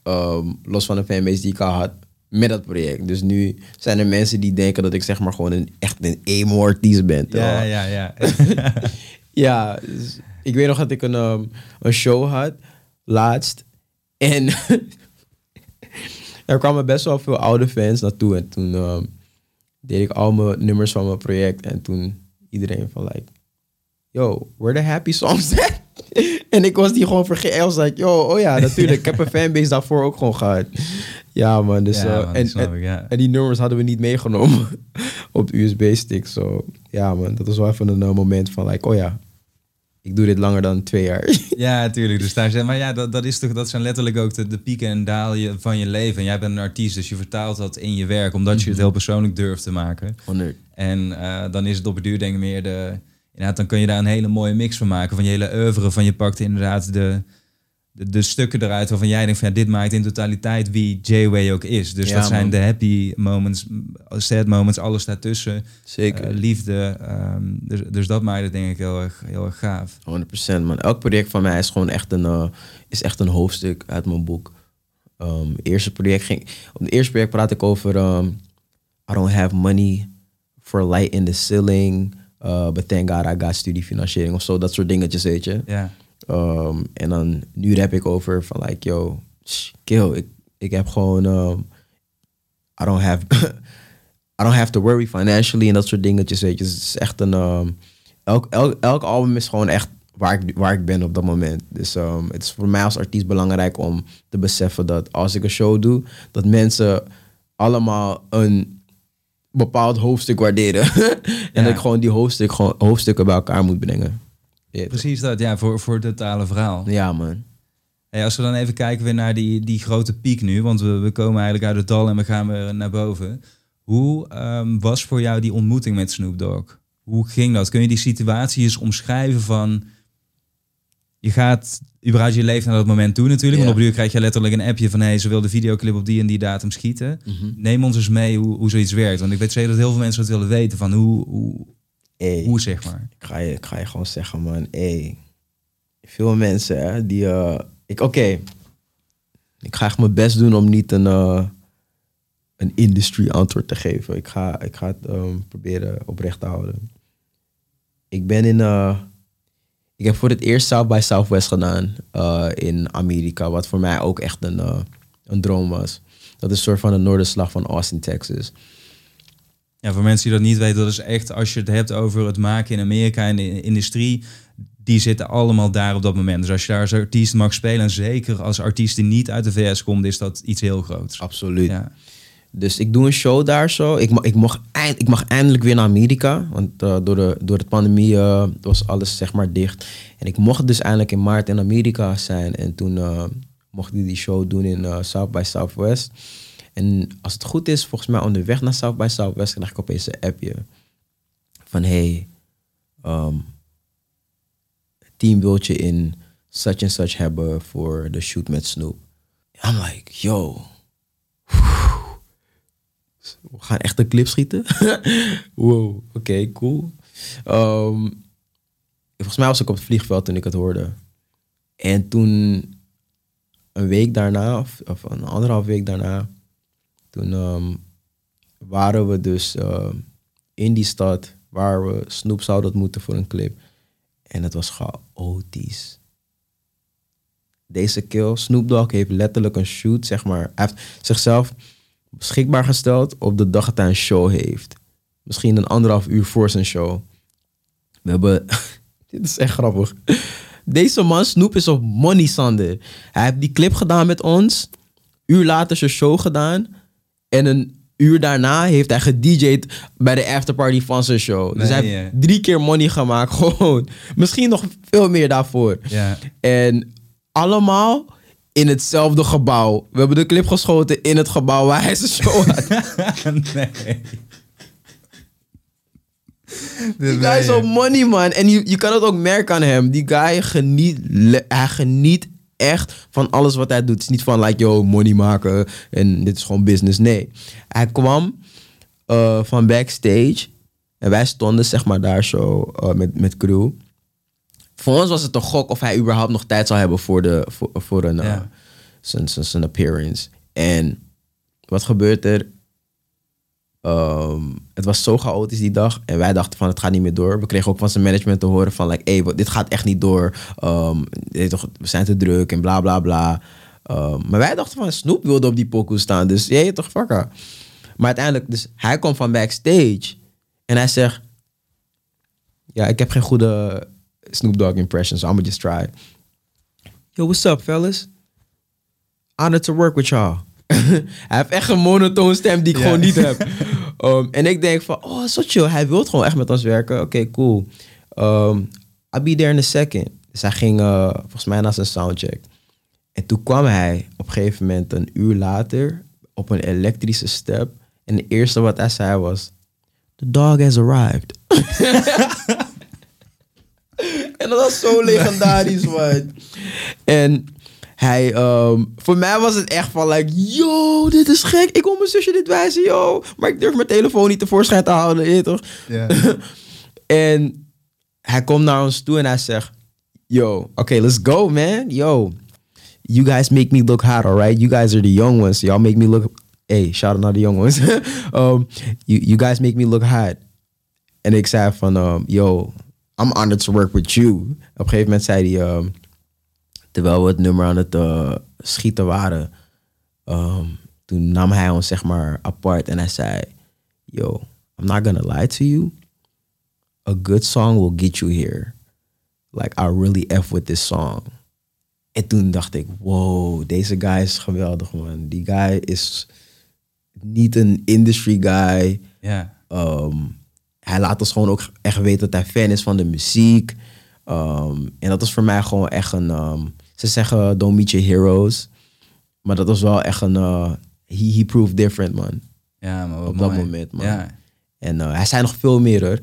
ehm, los van de fanbase die ik al had, met dat project. Dus nu zijn er mensen die denken dat ik zeg maar gewoon een, echt een emo-artiest ben. Ja, terwijl- ja, ja. [LAUGHS] [LAUGHS] ja, dus ik weet nog dat ik een, ehm, een show had, laatst. En [LAUGHS] er kwamen best wel veel oude fans naartoe. En toen ehm, deed ik al mijn nummers van mijn project. En toen iedereen van like, yo, where the happy songs at? en ik was die gewoon vergeten. Ik was like, yo, oh ja, natuurlijk. ik heb een fanbase daarvoor ook gewoon gehad. Ja, man. Dus, ja, eh, man, en, die snap en, ik, ja. en die nummers hadden we niet meegenomen [LAUGHS] op de USB-stick. Zo, ja, man. Dat was wel even een eh, moment van, like, oh ja, ik doe dit langer dan twee jaar. [LAUGHS] Ja, tuurlijk. Dus daar zijn, maar ja, dat, dat, is toch, dat zijn letterlijk ook de, de pieken en dalen van je leven. En jij bent een artiest, dus je vertaalt dat in je werk, omdat je het heel persoonlijk durft te maken. 100. En eh, dan is het op het duur denk ik meer de... Inderdaad, dan kun je daar een hele mooie mix van maken. Van je hele oeuvre. Van je pakt inderdaad de, de, de stukken eruit waarvan jij denkt van... Ja, dit maakt in totaliteit wie J-Way ook is. Dus Ja, dat zijn de happy moments, sad moments, alles daartussen. Zeker. Eh, liefde. ehm, dus, dus dat maakt het denk ik heel erg, heel erg gaaf. 100% man. Elk project van mij is gewoon echt een, eh, is echt een hoofdstuk uit mijn boek. Het eerste project ging, op het eerste project praat ik over ehm, I don't have money for light in the ceiling, uh, but thank God I got studiefinanciering of zo, dat soort dingetjes, weet je. Ja, Ehm, en dan nu rap ik over van like, yo, kill, ik, ik heb gewoon, ehm, I don't have, [LAUGHS] I don't have to worry financially en dat soort dingetjes, weet je. Dus het is echt een, ehm, elk, elk, elk album is gewoon echt waar ik, waar ik ben op dat moment. Dus het is voor mij als artiest belangrijk om te beseffen dat als ik een show doe, dat mensen allemaal een bepaald hoofdstuk waarderen. [LAUGHS] en Ja. dat ik gewoon die hoofdstuk, gewoon, hoofdstukken bij elkaar moet brengen. Ja, precies dat. Ja, voor, voor het totale verhaal. ja man. Hey, als we dan even kijken weer naar die, die grote piek nu, want we, we komen eigenlijk uit het dal en we gaan weer naar boven. Hoe ehm, was voor jou die ontmoeting met Snoop Dogg? Hoe ging dat? Kun je die situatie eens omschrijven van... Je gaat überhaupt je leven naar dat moment toe natuurlijk. Ja. Want op uur krijg je letterlijk een appje van... hey, ze wil de videoclip op die en die datum schieten. Neem ons eens mee hoe, hoe zoiets werkt. Want ik weet zeker dat heel veel mensen dat willen weten. Van hoe, hoe, Hoe zeg maar. ik, ga je, ik ga je gewoon zeggen, man. Hey, veel mensen, hè, die... eh, ik, Oké, ik ga echt mijn best doen om niet een, eh, een industry antwoord te geven. Ik ga, ik ga het ehm, proberen oprecht te houden. Ik ben in... eh, ik heb voor het eerst South by Southwest gedaan in Amerika. Wat voor mij ook echt een, een droom was. Dat is een soort van een noorderslag van Austin, Texas. Ja, voor mensen die dat niet weten, dat is echt als je het hebt over het maken in Amerika en de industrie, die zitten allemaal daar op dat moment. Dus als je daar als artiest mag spelen, en zeker als artiest die niet uit de VS komt, is dat iets heel groots. Absoluut. Ja. Dus ik doe een show daar zo. Ik, ma- ik, mag, eind, ik mag eindelijk weer naar Amerika. Want eh, door, de, door de pandemie eh, was alles zeg maar dicht. En ik mocht dus eindelijk in maart in Amerika zijn. En toen eh, mocht ik die show doen in South by Southwest. En als het goed is, volgens mij onderweg naar South by Southwest... krijg ik opeens een appje. Van hey, het team wil je in such en such hebben voor de shoot met Snoop. I'm like, yo... We gaan echt een clip schieten? [LAUGHS] wow, oké, cool. Ehm, volgens mij was ik op het vliegveld toen ik het hoorde. En toen, een week daarna, of een anderhalf week daarna, toen ehm, waren we dus ehm, in die stad waar we Snoop zouden ontmoeten voor een clip. En het was chaotisch. Deze kill, Snoop Dogg heeft letterlijk een shoot, zeg maar. Hij heeft zichzelf beschikbaar gesteld op de dag dat hij een show heeft. Misschien een anderhalf uur voor zijn show. We hebben... [LAUGHS] Dit is echt grappig. Deze man, Snoop, is op money, Sander. Hij heeft die clip gedaan met ons. Uur later zijn show gedaan. En een uur daarna heeft hij gedj'd bij de afterparty van zijn show. dus Nee, hij heeft drie keer money gemaakt. [LAUGHS] Gewoon. Misschien nog veel meer daarvoor. En allemaal in hetzelfde gebouw. We hebben de clip geschoten in het gebouw waar hij zijn show had. [LAUGHS] nee. Die guy is op money, man. En je, je kan het ook merken aan hem. Die guy geniet, hij geniet echt van alles wat hij doet. Het is niet van, like, yo, money maken en dit is gewoon business. Nee. Hij kwam eh, van backstage en wij stonden, zeg maar, daar zo eh, met, met crew. Voor ons was het een gok of hij überhaupt nog tijd zou hebben voor, de, voor, voor een, eh, zijn, zijn, zijn appearance. En wat gebeurt er? Ehm, het was zo chaotisch die dag. En wij dachten van het gaat niet meer door. We kregen ook van zijn management te horen van like, hey, dit gaat echt niet door. Ehm, we zijn te druk en bla bla bla. Ehm, maar wij dachten van Snoop wilde op die pokoe staan. Dus jij toch fucker. Maar uiteindelijk, dus hij komt van backstage. En hij zegt... Ja, ik heb geen goede Snoop Dogg impression. So I'm just try. Yo, what's up, fellas? Honored to work with y'all. [LAUGHS] hij heeft echt een monotoon stem die ik Ja. gewoon niet heb. Um, [LAUGHS] en ik denk van, oh, zo chill. Hij wil gewoon echt met ons werken. Oké, cool. Um, I'll be there in a second. Dus hij ging uh, volgens mij naar zijn soundcheck. En toen kwam hij op een gegeven moment een uur later op een elektrische step. En het eerste wat hij zei was... The dog has arrived. [LAUGHS] en dat was zo legendarisch, man. En hij, ehm, voor mij was het echt van, like, yo, dit is gek. Ik wil mijn zusje dit wijzen, yo. Maar ik durf mijn telefoon niet tevoorschijn te houden, je toch? [LAUGHS] En hij komt naar ons toe en hij zegt, yo, oké, let's go, man. Yo, you guys make me look hot, alright? You guys are the young ones. Y'all make me look, hey, shout out naar the young ones. [LAUGHS] um, you, you guys make me look hot. En ik zei van, um, yo, I'm honored to work with you. Op een gegeven moment zei hij, um, terwijl we het nummer aan het uh, schieten waren, um, toen nam hij ons zeg maar apart en hij zei, yo, I'm not gonna lie to you. A good song will get you here. Like, I really F with this song. En toen dacht ik, wow, deze guy is geweldig, man. Die guy is niet een industry guy. ja. Ehm, hij laat ons gewoon ook echt weten dat hij fan is van de muziek. Ehm, en dat is voor mij gewoon echt een... ehm, ze zeggen don't meet your heroes. Maar dat was wel echt een... eh, he, he proved different, man. Ja, maar Op dat moment, man. Ja. En eh, hij zei nog veel meer hoor.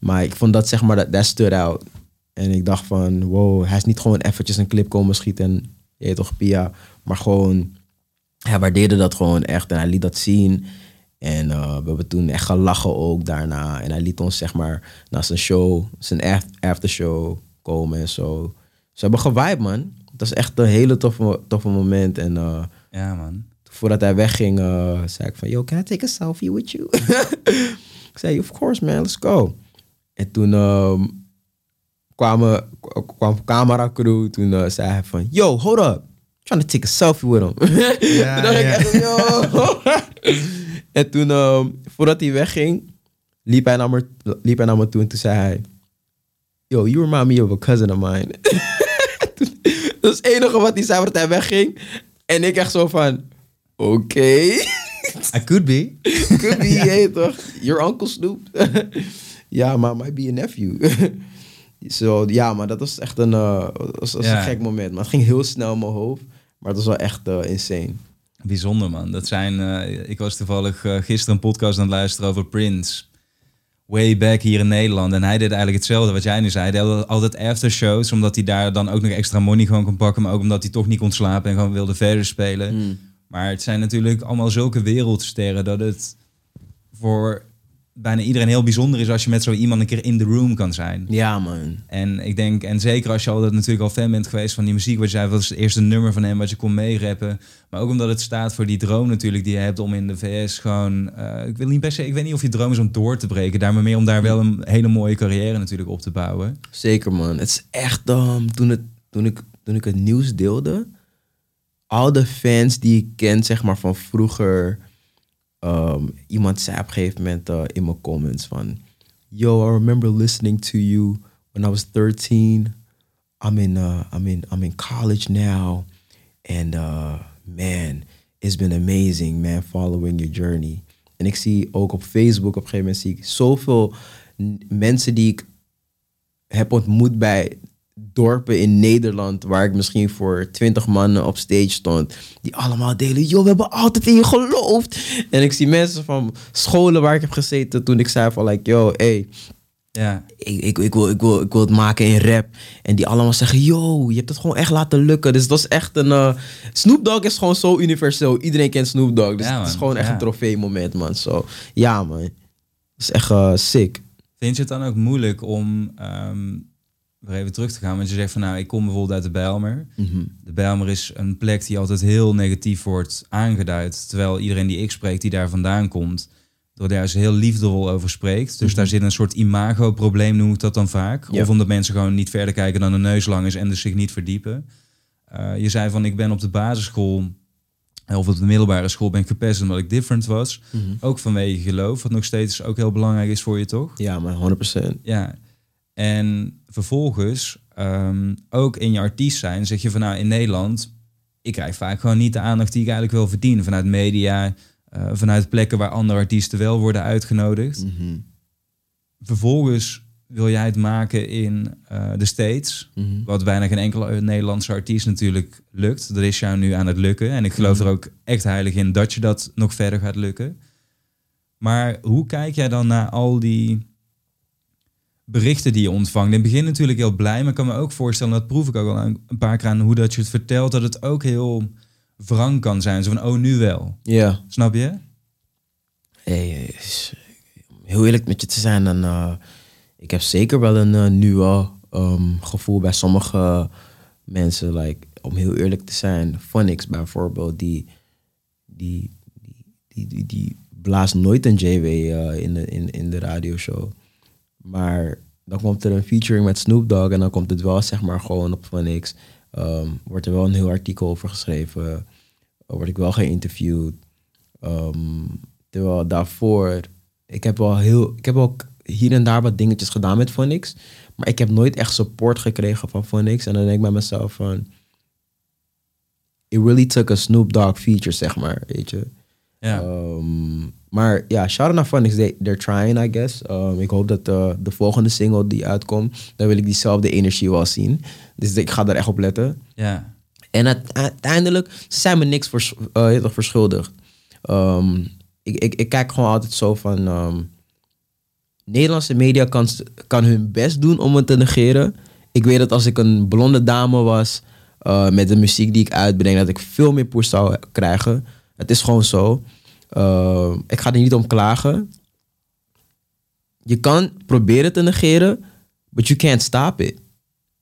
Maar ik vond dat zeg maar, dat, dat stood out. En ik dacht van, wow, hij is niet gewoon eventjes een clip komen schieten en je toch, Pia. Maar gewoon, hij waardeerde dat gewoon echt en hij liet dat zien. En we hebben toen echt gelachen ook daarna. En hij liet ons zeg maar naar zijn show, zijn af- aftershow komen en zo. Ze hebben gewaaid man. Dat is echt een hele toffe, toffe moment. En eh, ja, man. voordat hij wegging, eh, zei ik van, yo, can I take a selfie with you? [LAUGHS] ik zei, of course man, let's go. En toen ehm, kwamen, kwam camera crew, toen eh, zei hij van, yo, hold up. trying to take a selfie with him. [LAUGHS] Ja, toen dacht ik ja. echt, yo. [LAUGHS] en toen, ehm, voordat hij wegging, liep hij, naar me, liep hij naar me toe en toen zei hij, yo, you remind me of a cousin of mine. Dat is het enige wat hij zei voordat hij wegging. En ik echt zo van, oké. [LAUGHS] I could be. Could be, [LAUGHS] hey, toch? Your uncle Snoop. [LAUGHS] ja, maar might be a nephew. Zo, ja, maar dat was echt een, dat was, dat was Ja. een gek moment. Maar het ging heel snel in mijn hoofd. Maar het was wel echt eh, insane. Bijzonder, man. Dat zijn, eh, ik was toevallig gisteren een podcast aan het luisteren over Prince. Way back hier in Nederland. En hij deed eigenlijk hetzelfde wat jij nu zei. Hij deed altijd aftershows, omdat hij daar dan ook nog extra money gewoon kon pakken. Maar ook omdat hij toch niet kon slapen en gewoon wilde verder spelen. Maar het zijn natuurlijk allemaal zulke wereldsterren dat het voor bijna iedereen heel bijzonder is als je met zo iemand een keer in de room kan zijn. Ja, man. En ik denk, en zeker als je altijd natuurlijk al fan bent geweest van die muziek, wat je zei, wat is het eerste nummer van hem wat je kon meerappen. Maar ook omdat het staat voor die droom natuurlijk die je hebt om in de VS gewoon, eh, ik wil niet per se, ik weet niet of je droom is om door te breken, daar maar meer om daar wel een hele mooie carrière natuurlijk op te bouwen. Zeker, man. Het is echt, ehm, toen, het, toen, ik, toen ik het nieuws deelde, al de fans die ik ken, zeg maar, van vroeger, ehm, iemand zei op een eh, in mijn comments van, yo, I remember listening to you when I was 13. I'm in, uh, I'm in, I'm in college now. And uh, man, it's been amazing, man, following your journey. En ik zie ook op Facebook op een gegeven moment zie ik zoveel mensen die ik heb ontmoet bij dorpen in Nederland, waar ik misschien voor twintig mannen op stage stond, die allemaal delen, joh, we hebben altijd in je geloofd. En ik zie mensen van scholen waar ik heb gezeten toen ik zei van, like, yo, hey, Ja, ik, ik, ik, wil, ik, wil, ik wil het maken in rap. En die allemaal zeggen, yo, je hebt het gewoon echt laten lukken. Dus dat is echt een... eh, Snoop Dogg is gewoon zo universeel. Iedereen kent Snoop Dogg. Dus Ja, het is gewoon echt Ja. een trofee moment, man. Zo, ja, man. Dat is echt eh, sick. Vind je het dan ook moeilijk om ehm even terug te gaan? Want je zegt van nou, ik kom bijvoorbeeld uit de Bijlmer. Mhm. De Bijlmer is een plek die altijd heel negatief wordt aangeduid. Terwijl iedereen die ik spreek, die daar vandaan komt, er daar heel liefdevol over spreekt. Dus daar zit een soort imago-probleem, noem ik dat dan vaak. Ja. Of omdat mensen gewoon niet verder kijken dan een neus lang is en dus zich niet verdiepen. Eh, je zei van, ik ben op de basisschool of op de middelbare school ben ik gepest omdat ik different was. Ook vanwege geloof, wat nog steeds ook heel belangrijk is voor je, toch? Ja, man, 100%. Ja. En vervolgens, ehm, ook in je artiest zijn, zeg je van nou in Nederland, ik krijg vaak gewoon niet de aandacht die ik eigenlijk wil verdienen. Vanuit media, eh, vanuit plekken waar andere artiesten wel worden uitgenodigd. Mhm. Vervolgens wil jij het maken in eh, de States. Mhm. Wat bijna geen enkele Nederlandse artiest natuurlijk lukt. Dat is jou nu aan het lukken. En ik geloof Mhm. er ook echt heilig in dat je dat nog verder gaat lukken. Maar hoe kijk jij dan naar al die berichten die je ontvangt? In het begin natuurlijk heel blij, maar ik kan me ook voorstellen, dat proef ik ook al een paar keer aan hoe dat je het vertelt, dat het ook heel wrang kan zijn. Zo van, oh, nu wel. Ja. Snap je? Hey, om heel eerlijk met je te zijn, dan, eh, ik heb zeker wel een eh, nieuwe ehm, gevoel bij sommige mensen. Like, om heel eerlijk te zijn, Phonics bijvoorbeeld, die, die, die, die, die, die blaast nooit een JW eh, in, de, in, in de radioshow. Maar dan komt er een featuring met Snoop Dogg en dan komt het wel zeg maar gewoon op Phonics. Ehm, wordt er wel een heel artikel over geschreven. Word ik wel geïnterviewd. Ehm, terwijl daarvoor, ik heb wel heel, ik heb ook hier en daar wat dingetjes gedaan met Phonics. Maar ik heb nooit echt support gekregen van Phonics. En dan denk ik bij mezelf van, it really took a Snoop Dogg feature, zeg maar, weet je. Ja. Ehm, maar ja, shout out naar Phonics. They, they're trying, I guess. Ehm, ik hoop dat eh, de volgende single die uitkomt, dan wil ik diezelfde energie wel zien. Dus ik ga daar echt op letten. ja. En uite- uiteindelijk, ze zijn me niks vers, erg verschuldigd. Ehm, ik, ik, ik kijk gewoon altijd zo van... ehm, Nederlandse media kan, kan hun best doen om het te negeren. Ik weet dat als ik een blonde dame was... eh, met de muziek die ik uitbreng... dat ik veel meer push zou krijgen. Het is gewoon zo. Ehm, ik ga er niet om klagen. Je kan proberen te negeren... but you can't stop it.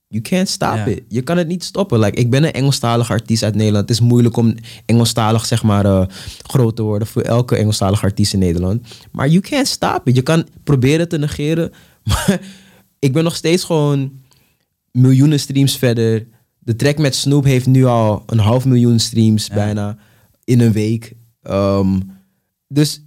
You can't stop it. Je kan het niet stoppen. Like, ik ben een Engelstalige artiest uit Nederland. Het is moeilijk om Engelstalig zeg maar, eh, groot te worden voor elke Engelstalige artiest in Nederland. Maar you can't stop it. Je kan proberen te negeren. [LAUGHS] Maar ik ben nog steeds gewoon miljoenen streams verder. De track met Snoop heeft nu al een half miljoen streams bijna in een week. Ehm, dus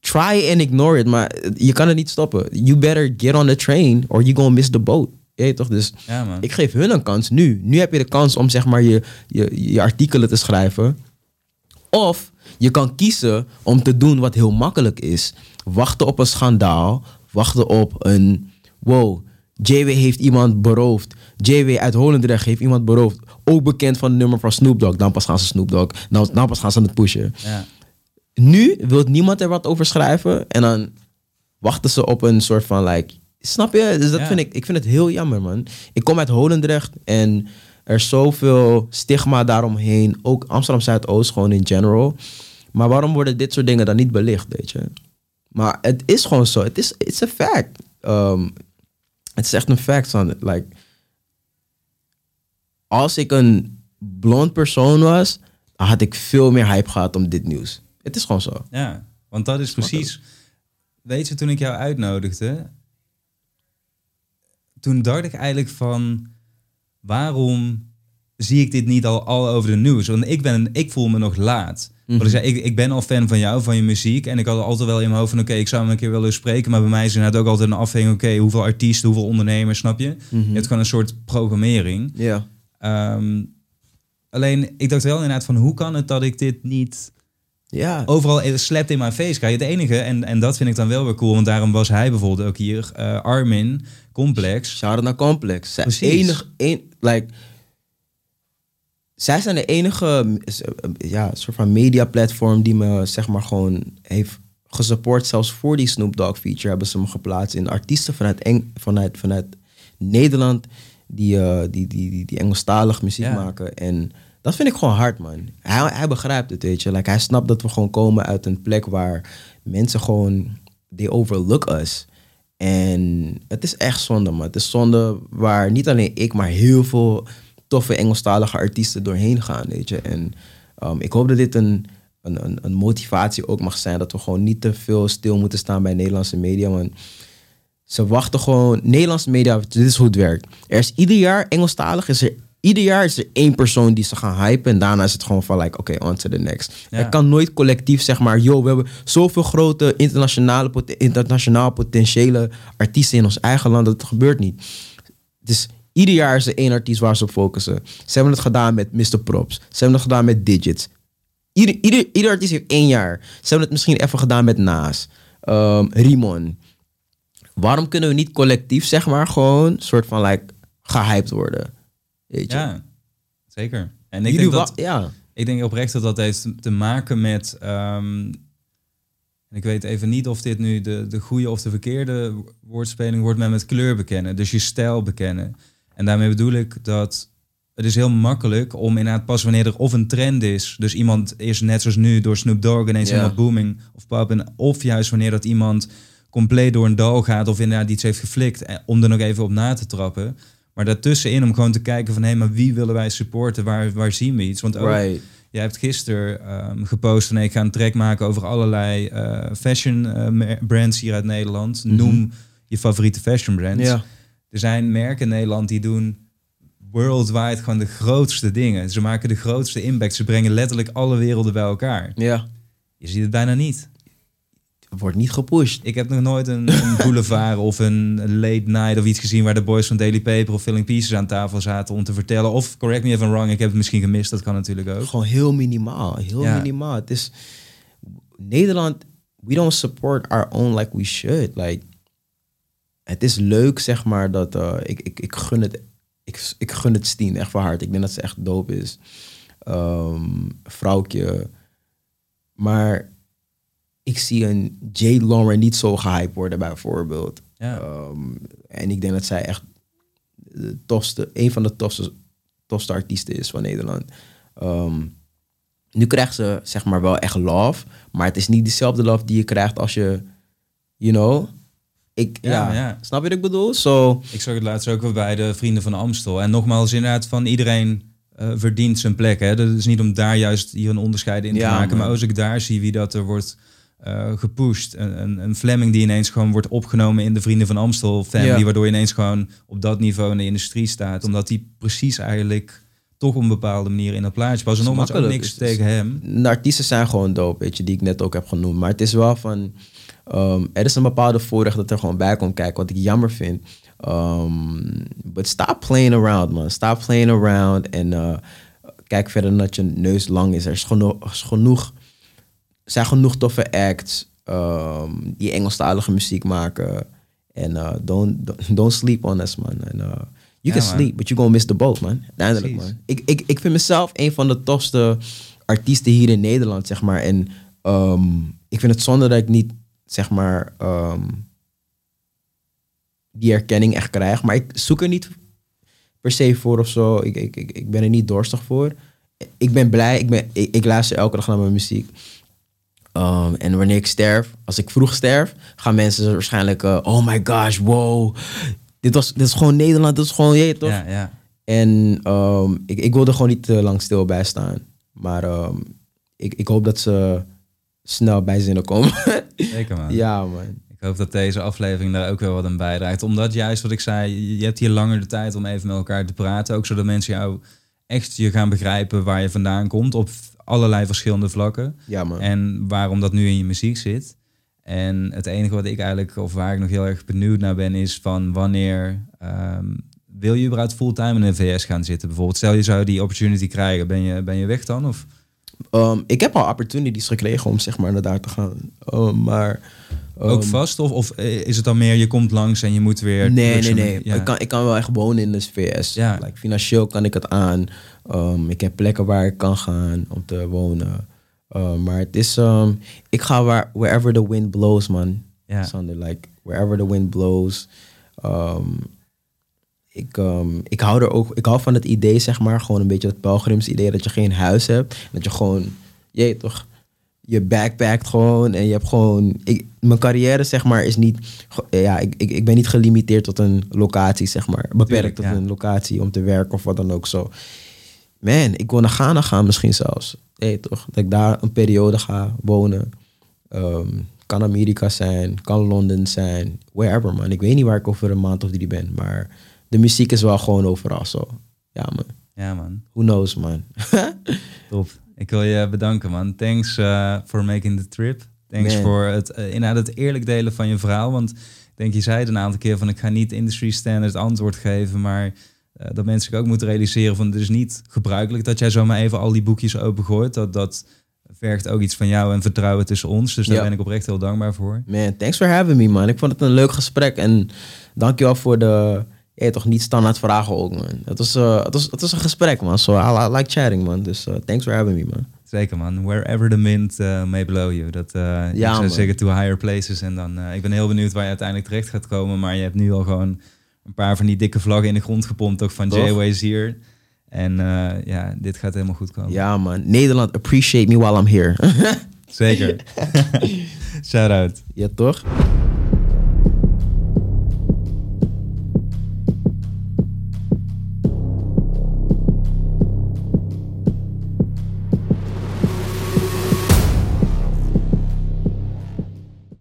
try and ignore it. Maar je kan het niet stoppen. You better get on the train or you gonna miss the boat. Je toch? Dus ja, man. ik geef hun een kans nu. Nu heb je de kans om zeg maar je, je, je artikelen te schrijven. Of je kan kiezen om te doen wat heel makkelijk is. Wachten op een schandaal. Wachten op een... Wow, JW heeft iemand beroofd. JW uit Holendrecht heeft iemand beroofd. Ook bekend van het nummer van Snoop Dogg. Dan pas gaan ze Snoop Dogg. Dan, dan pas gaan ze het pushen. ja. Nu wil niemand er wat over schrijven. En dan wachten ze op een soort van like. Snap je? Dus dat Ja. vind ik, ik vind het heel jammer, man. Ik kom uit Holendrecht en er is zoveel stigma daaromheen. Ook Amsterdam Zuidoost, gewoon in general. Maar waarom worden dit soort dingen dan niet belicht, weet je? Maar het is gewoon zo. Het is it's a fact. Um, het is echt een fact, son. Like, als ik een blond persoon was, had ik veel meer hype gehad om dit nieuws. Het is gewoon zo. Ja, want dat is precies. Weet je, toen ik jou uitnodigde, toen dacht ik eigenlijk van waarom zie ik dit niet al, al over de nieuws? Want ik, ben, ik voel me nog laat. Want ik, zei, ik, ik ben al fan van jou, van je muziek. En ik had altijd wel in mijn hoofd van... oké, ik zou hem een keer willen spreken. Maar bij mij is inderdaad ook altijd een afhanging... oké, hoeveel artiesten, hoeveel ondernemers, snap je? Je hebt gewoon een soort programmering. Ja. Ehm, alleen, ik dacht wel inderdaad van... hoe kan het dat ik dit niet Ja. overal slept in mijn face krijg. Het enige, en, en dat vind ik dan wel weer cool... want daarom was hij bijvoorbeeld ook hier... eh, Armin, Complex. Shout-out naar Complex. Zij, Precies. enig, een, like, zij zijn de enige ja, soort van media platform die me zeg maar gewoon heeft gesupport. Zelfs voor die Snoop Dogg feature hebben ze me geplaatst in artiesten vanuit, Eng, vanuit, vanuit Nederland die, eh, die, die, die, die Engelstalig muziek Ja. maken. En dat vind ik gewoon hard, man. Hij, hij begrijpt het, weet je. Like, hij snapt dat we gewoon komen uit een plek waar mensen gewoon, they overlook us. En het is echt zonde, man. Het is zonde waar niet alleen ik, maar heel veel toffe Engelstalige artiesten doorheen gaan, weet je. En um, ik hoop dat dit een, een, een, een motivatie ook mag zijn. Dat we gewoon niet te veel stil moeten staan bij Nederlandse media, want ze wachten gewoon... Nederlandse media, dit is hoe het werkt. Er is ieder jaar, Engelstalig is er... Ieder jaar is er één persoon die ze gaan hypen. En daarna is het gewoon van, like, oké, on to the next. Ja. Er kan nooit collectief, zeg maar... Yo, we hebben zoveel grote internationale, internationaal potentiële artiesten in ons eigen land. Dat gebeurt niet. Dus Ieder jaar is er één artiest waar ze op focussen. Ze hebben het gedaan met Mr. Props. Ze hebben het gedaan met Digits. Ieder, ieder, ieder artiest heeft één jaar. Ze hebben het misschien even gedaan met Naas. Um, Rimon. Waarom kunnen we niet collectief, zeg maar, gewoon soort van like gehyped worden? Weet je? Ja, zeker. En ik Jullie denk, dat, ja. ik denk oprecht dat dat heeft te maken met... ehm, ik weet even niet of dit nu de, de goede of de verkeerde woordspeling wordt, maar met kleur bekennen. Dus je stijl bekennen. En daarmee bedoel ik dat het is heel makkelijk om inderdaad pas wanneer er of een trend is. Dus iemand is net zoals nu door Snoop Dogg ineens Ja. helemaal booming of pop. En of juist wanneer dat iemand compleet door een dal gaat of inderdaad iets heeft geflikt. eh, Om er nog even op na te trappen. Maar daartussenin om gewoon te kijken van hé, maar wie willen wij supporten? Waar, waar zien we iets? Want ook, Right. Jij hebt gisteren ehm, gepost van nee, ik ga een track maken over allerlei eh, fashion eh, brands hier uit Nederland. Noem je favoriete fashion brands. Mhm. Ja. Er zijn merken in Nederland die doen worldwide gewoon de grootste dingen. Ze maken de grootste impact. Ze brengen letterlijk alle werelden bij elkaar. Ja. Je ziet het bijna niet. Wordt niet gepusht. Ik heb nog nooit een, een [LAUGHS] boulevard of een late night of iets gezien waar de boys van Daily Paper of Filling Pieces aan tafel zaten om te vertellen. Of correct me if I'm wrong, ik heb het misschien gemist, dat kan natuurlijk ook. Gewoon heel minimaal. Heel Ja. minimaal. Het is... Nederland, we don't support our own like we should. Like, het is leuk, zeg maar, dat... eh, ik, ik, ik gun het... Ik, ik gun het Steen echt van hart. Ik denk dat ze echt dope is. Ehm vrouwtje. Maar ik zie een Jade Lauren niet zo gehyped worden, bijvoorbeeld. Ja. Ehm, en ik denk dat zij echt de tofste, een van de tofste, tofste artiesten is van Nederland. Ehm, nu krijgt ze zeg maar wel echt love, maar het is niet dezelfde love die je krijgt als je, you know, ik, Ja, ja, maar ja. snap je wat ik bedoel? Zo, Ik zag het laatst ook weer bij de Vrienden van Amstel. En nogmaals, inderdaad, van iedereen eh, verdient zijn plek. Hè. Dat is niet om daar juist hier een onderscheid in te Ja, maken. man. Maar als ik daar zie wie dat er wordt eh, gepusht. Een, een, een Fleming die ineens gewoon wordt opgenomen in de Vrienden van Amstel family. Ja. Waardoor je ineens gewoon op dat niveau in de industrie staat. Omdat die precies eigenlijk toch op een bepaalde manier in dat plaatje past. En nogmaals ook niks is- tegen hem. de artiesten zijn gewoon dope, weet je, die ik net ook heb genoemd. Maar het is wel van, ehm, er is een bepaalde voorrecht dat er gewoon bij komt kijken, wat ik jammer vind. Um, but stop playing around, man. Stop playing around en eh, kijk verder dat je neus lang is. Er is genoeg, er is genoeg zijn genoeg toffe acts ehm, die Engelstalige muziek maken. En eh, don't, don't, don't sleep on us, man. En, eh, you Ja, can man. sleep, but you're gonna miss the boat, man. Uiteindelijk, man. Ik, ik, ik vind mezelf een van de tofste artiesten hier in Nederland, zeg maar. En ehm, ik vind het zonde dat ik niet, zeg maar, ehm, die erkenning echt krijg. Maar ik zoek er niet per se voor of zo. Ik, ik, ik, ik ben er niet dorstig voor. Ik ben blij. Ik, ben, ik, ik luister elke dag naar mijn muziek. Um, en wanneer ik sterf, als ik vroeg sterf, gaan mensen waarschijnlijk... eh, oh my gosh, wow. Dit, was, dit is gewoon Nederland. Dit is gewoon, je toch? Ja, ja. En um, ik, ik wil er gewoon niet te lang stil bij staan. Maar um, ik, ik hoop dat ze snel bij zinnen komen. [LAUGHS] Zeker man. ja, man. Ik hoop dat deze aflevering daar ook wel wat aan bijdraagt. Omdat juist wat ik zei, je hebt hier langer de tijd om even met elkaar te praten. Ook zodat mensen jou echt je gaan begrijpen waar je vandaan komt. Op allerlei verschillende vlakken. Ja, man. En waarom dat nu in je muziek zit. En het enige wat ik eigenlijk, of waar ik nog heel erg benieuwd naar ben, is van wanneer ehm, wil je überhaupt fulltime in de VS gaan zitten? Bijvoorbeeld, stel je zou die opportunity krijgen, ben je, ben je weg dan? Of? Um, ik heb al opportunities gekregen om zeg maar naar daar te gaan. Um, maar... ook um, vast? Of, of eh, is het dan meer, je komt langs en je moet weer... Nee, nee, nee. Ja. Ik, kan, ik kan wel echt wonen in de VS. Ja. Like, financieel kan ik het aan. Ik heb plekken waar ik kan gaan om te wonen. Maar het is... Ik ga waar, wherever the wind blows, man. Ja. Sander, like, wherever the wind blows. Ik, um, ik hou er ook... Ik hou van het idee, zeg maar. Gewoon een beetje het pelgrims idee dat je geen huis hebt. Dat je gewoon... Je toch je backpackt gewoon en je hebt gewoon... Ik, mijn carrière, zeg maar, is niet... Ja, ik, ik, ik ben niet gelimiteerd tot een locatie, zeg maar. Beperkt tot ja. een locatie om te werken of wat dan ook zo. Man, ik wil naar Ghana gaan misschien zelfs. Nee, toch? Dat ik daar een periode ga wonen. Ehm, kan Amerika zijn, kan Londen zijn, wherever, man. Ik weet niet waar ik over een maand of drie ben, maar de muziek is wel gewoon overal zo. Ja, man. ja, man. Who knows, man. [LAUGHS] Top. Ik wil je bedanken, man. Thanks eh, for making the trip. Thanks voor het, eh, inderdaad het eerlijk delen van je verhaal. Want ik denk, je zei het een aantal keer van ik ga niet industry standard antwoord geven, maar eh, dat mensen zich ook moeten realiseren van het is niet gebruikelijk dat jij zomaar even al die boekjes opengooit. Dat, dat vergt ook iets van jou en vertrouwen tussen ons. Dus daar ben ik oprecht heel dankbaar voor. Man, thanks for having me, man. Ik vond het een leuk gesprek. En dankjewel voor de, ja, toch niet standaard vragen ook, man. Het was, eh, het was, het was een gesprek, man. So I, I like chatting, man. Dus eh, thanks for having me, man. Zeker man, wherever the wind uh, may blow you. Dat, uh, ik zou man. zeggen to higher places. En dan, ik ben heel benieuwd waar je uiteindelijk terecht gaat komen. Maar je hebt nu al gewoon een paar van die dikke vlaggen in de grond gepompt. Ook van? J-Ways hier. En ja, dit gaat helemaal goed komen. Ja, man. Nederland, appreciate me while I'm here. [LAUGHS] Zeker. [LAUGHS] Shout out. ja, toch?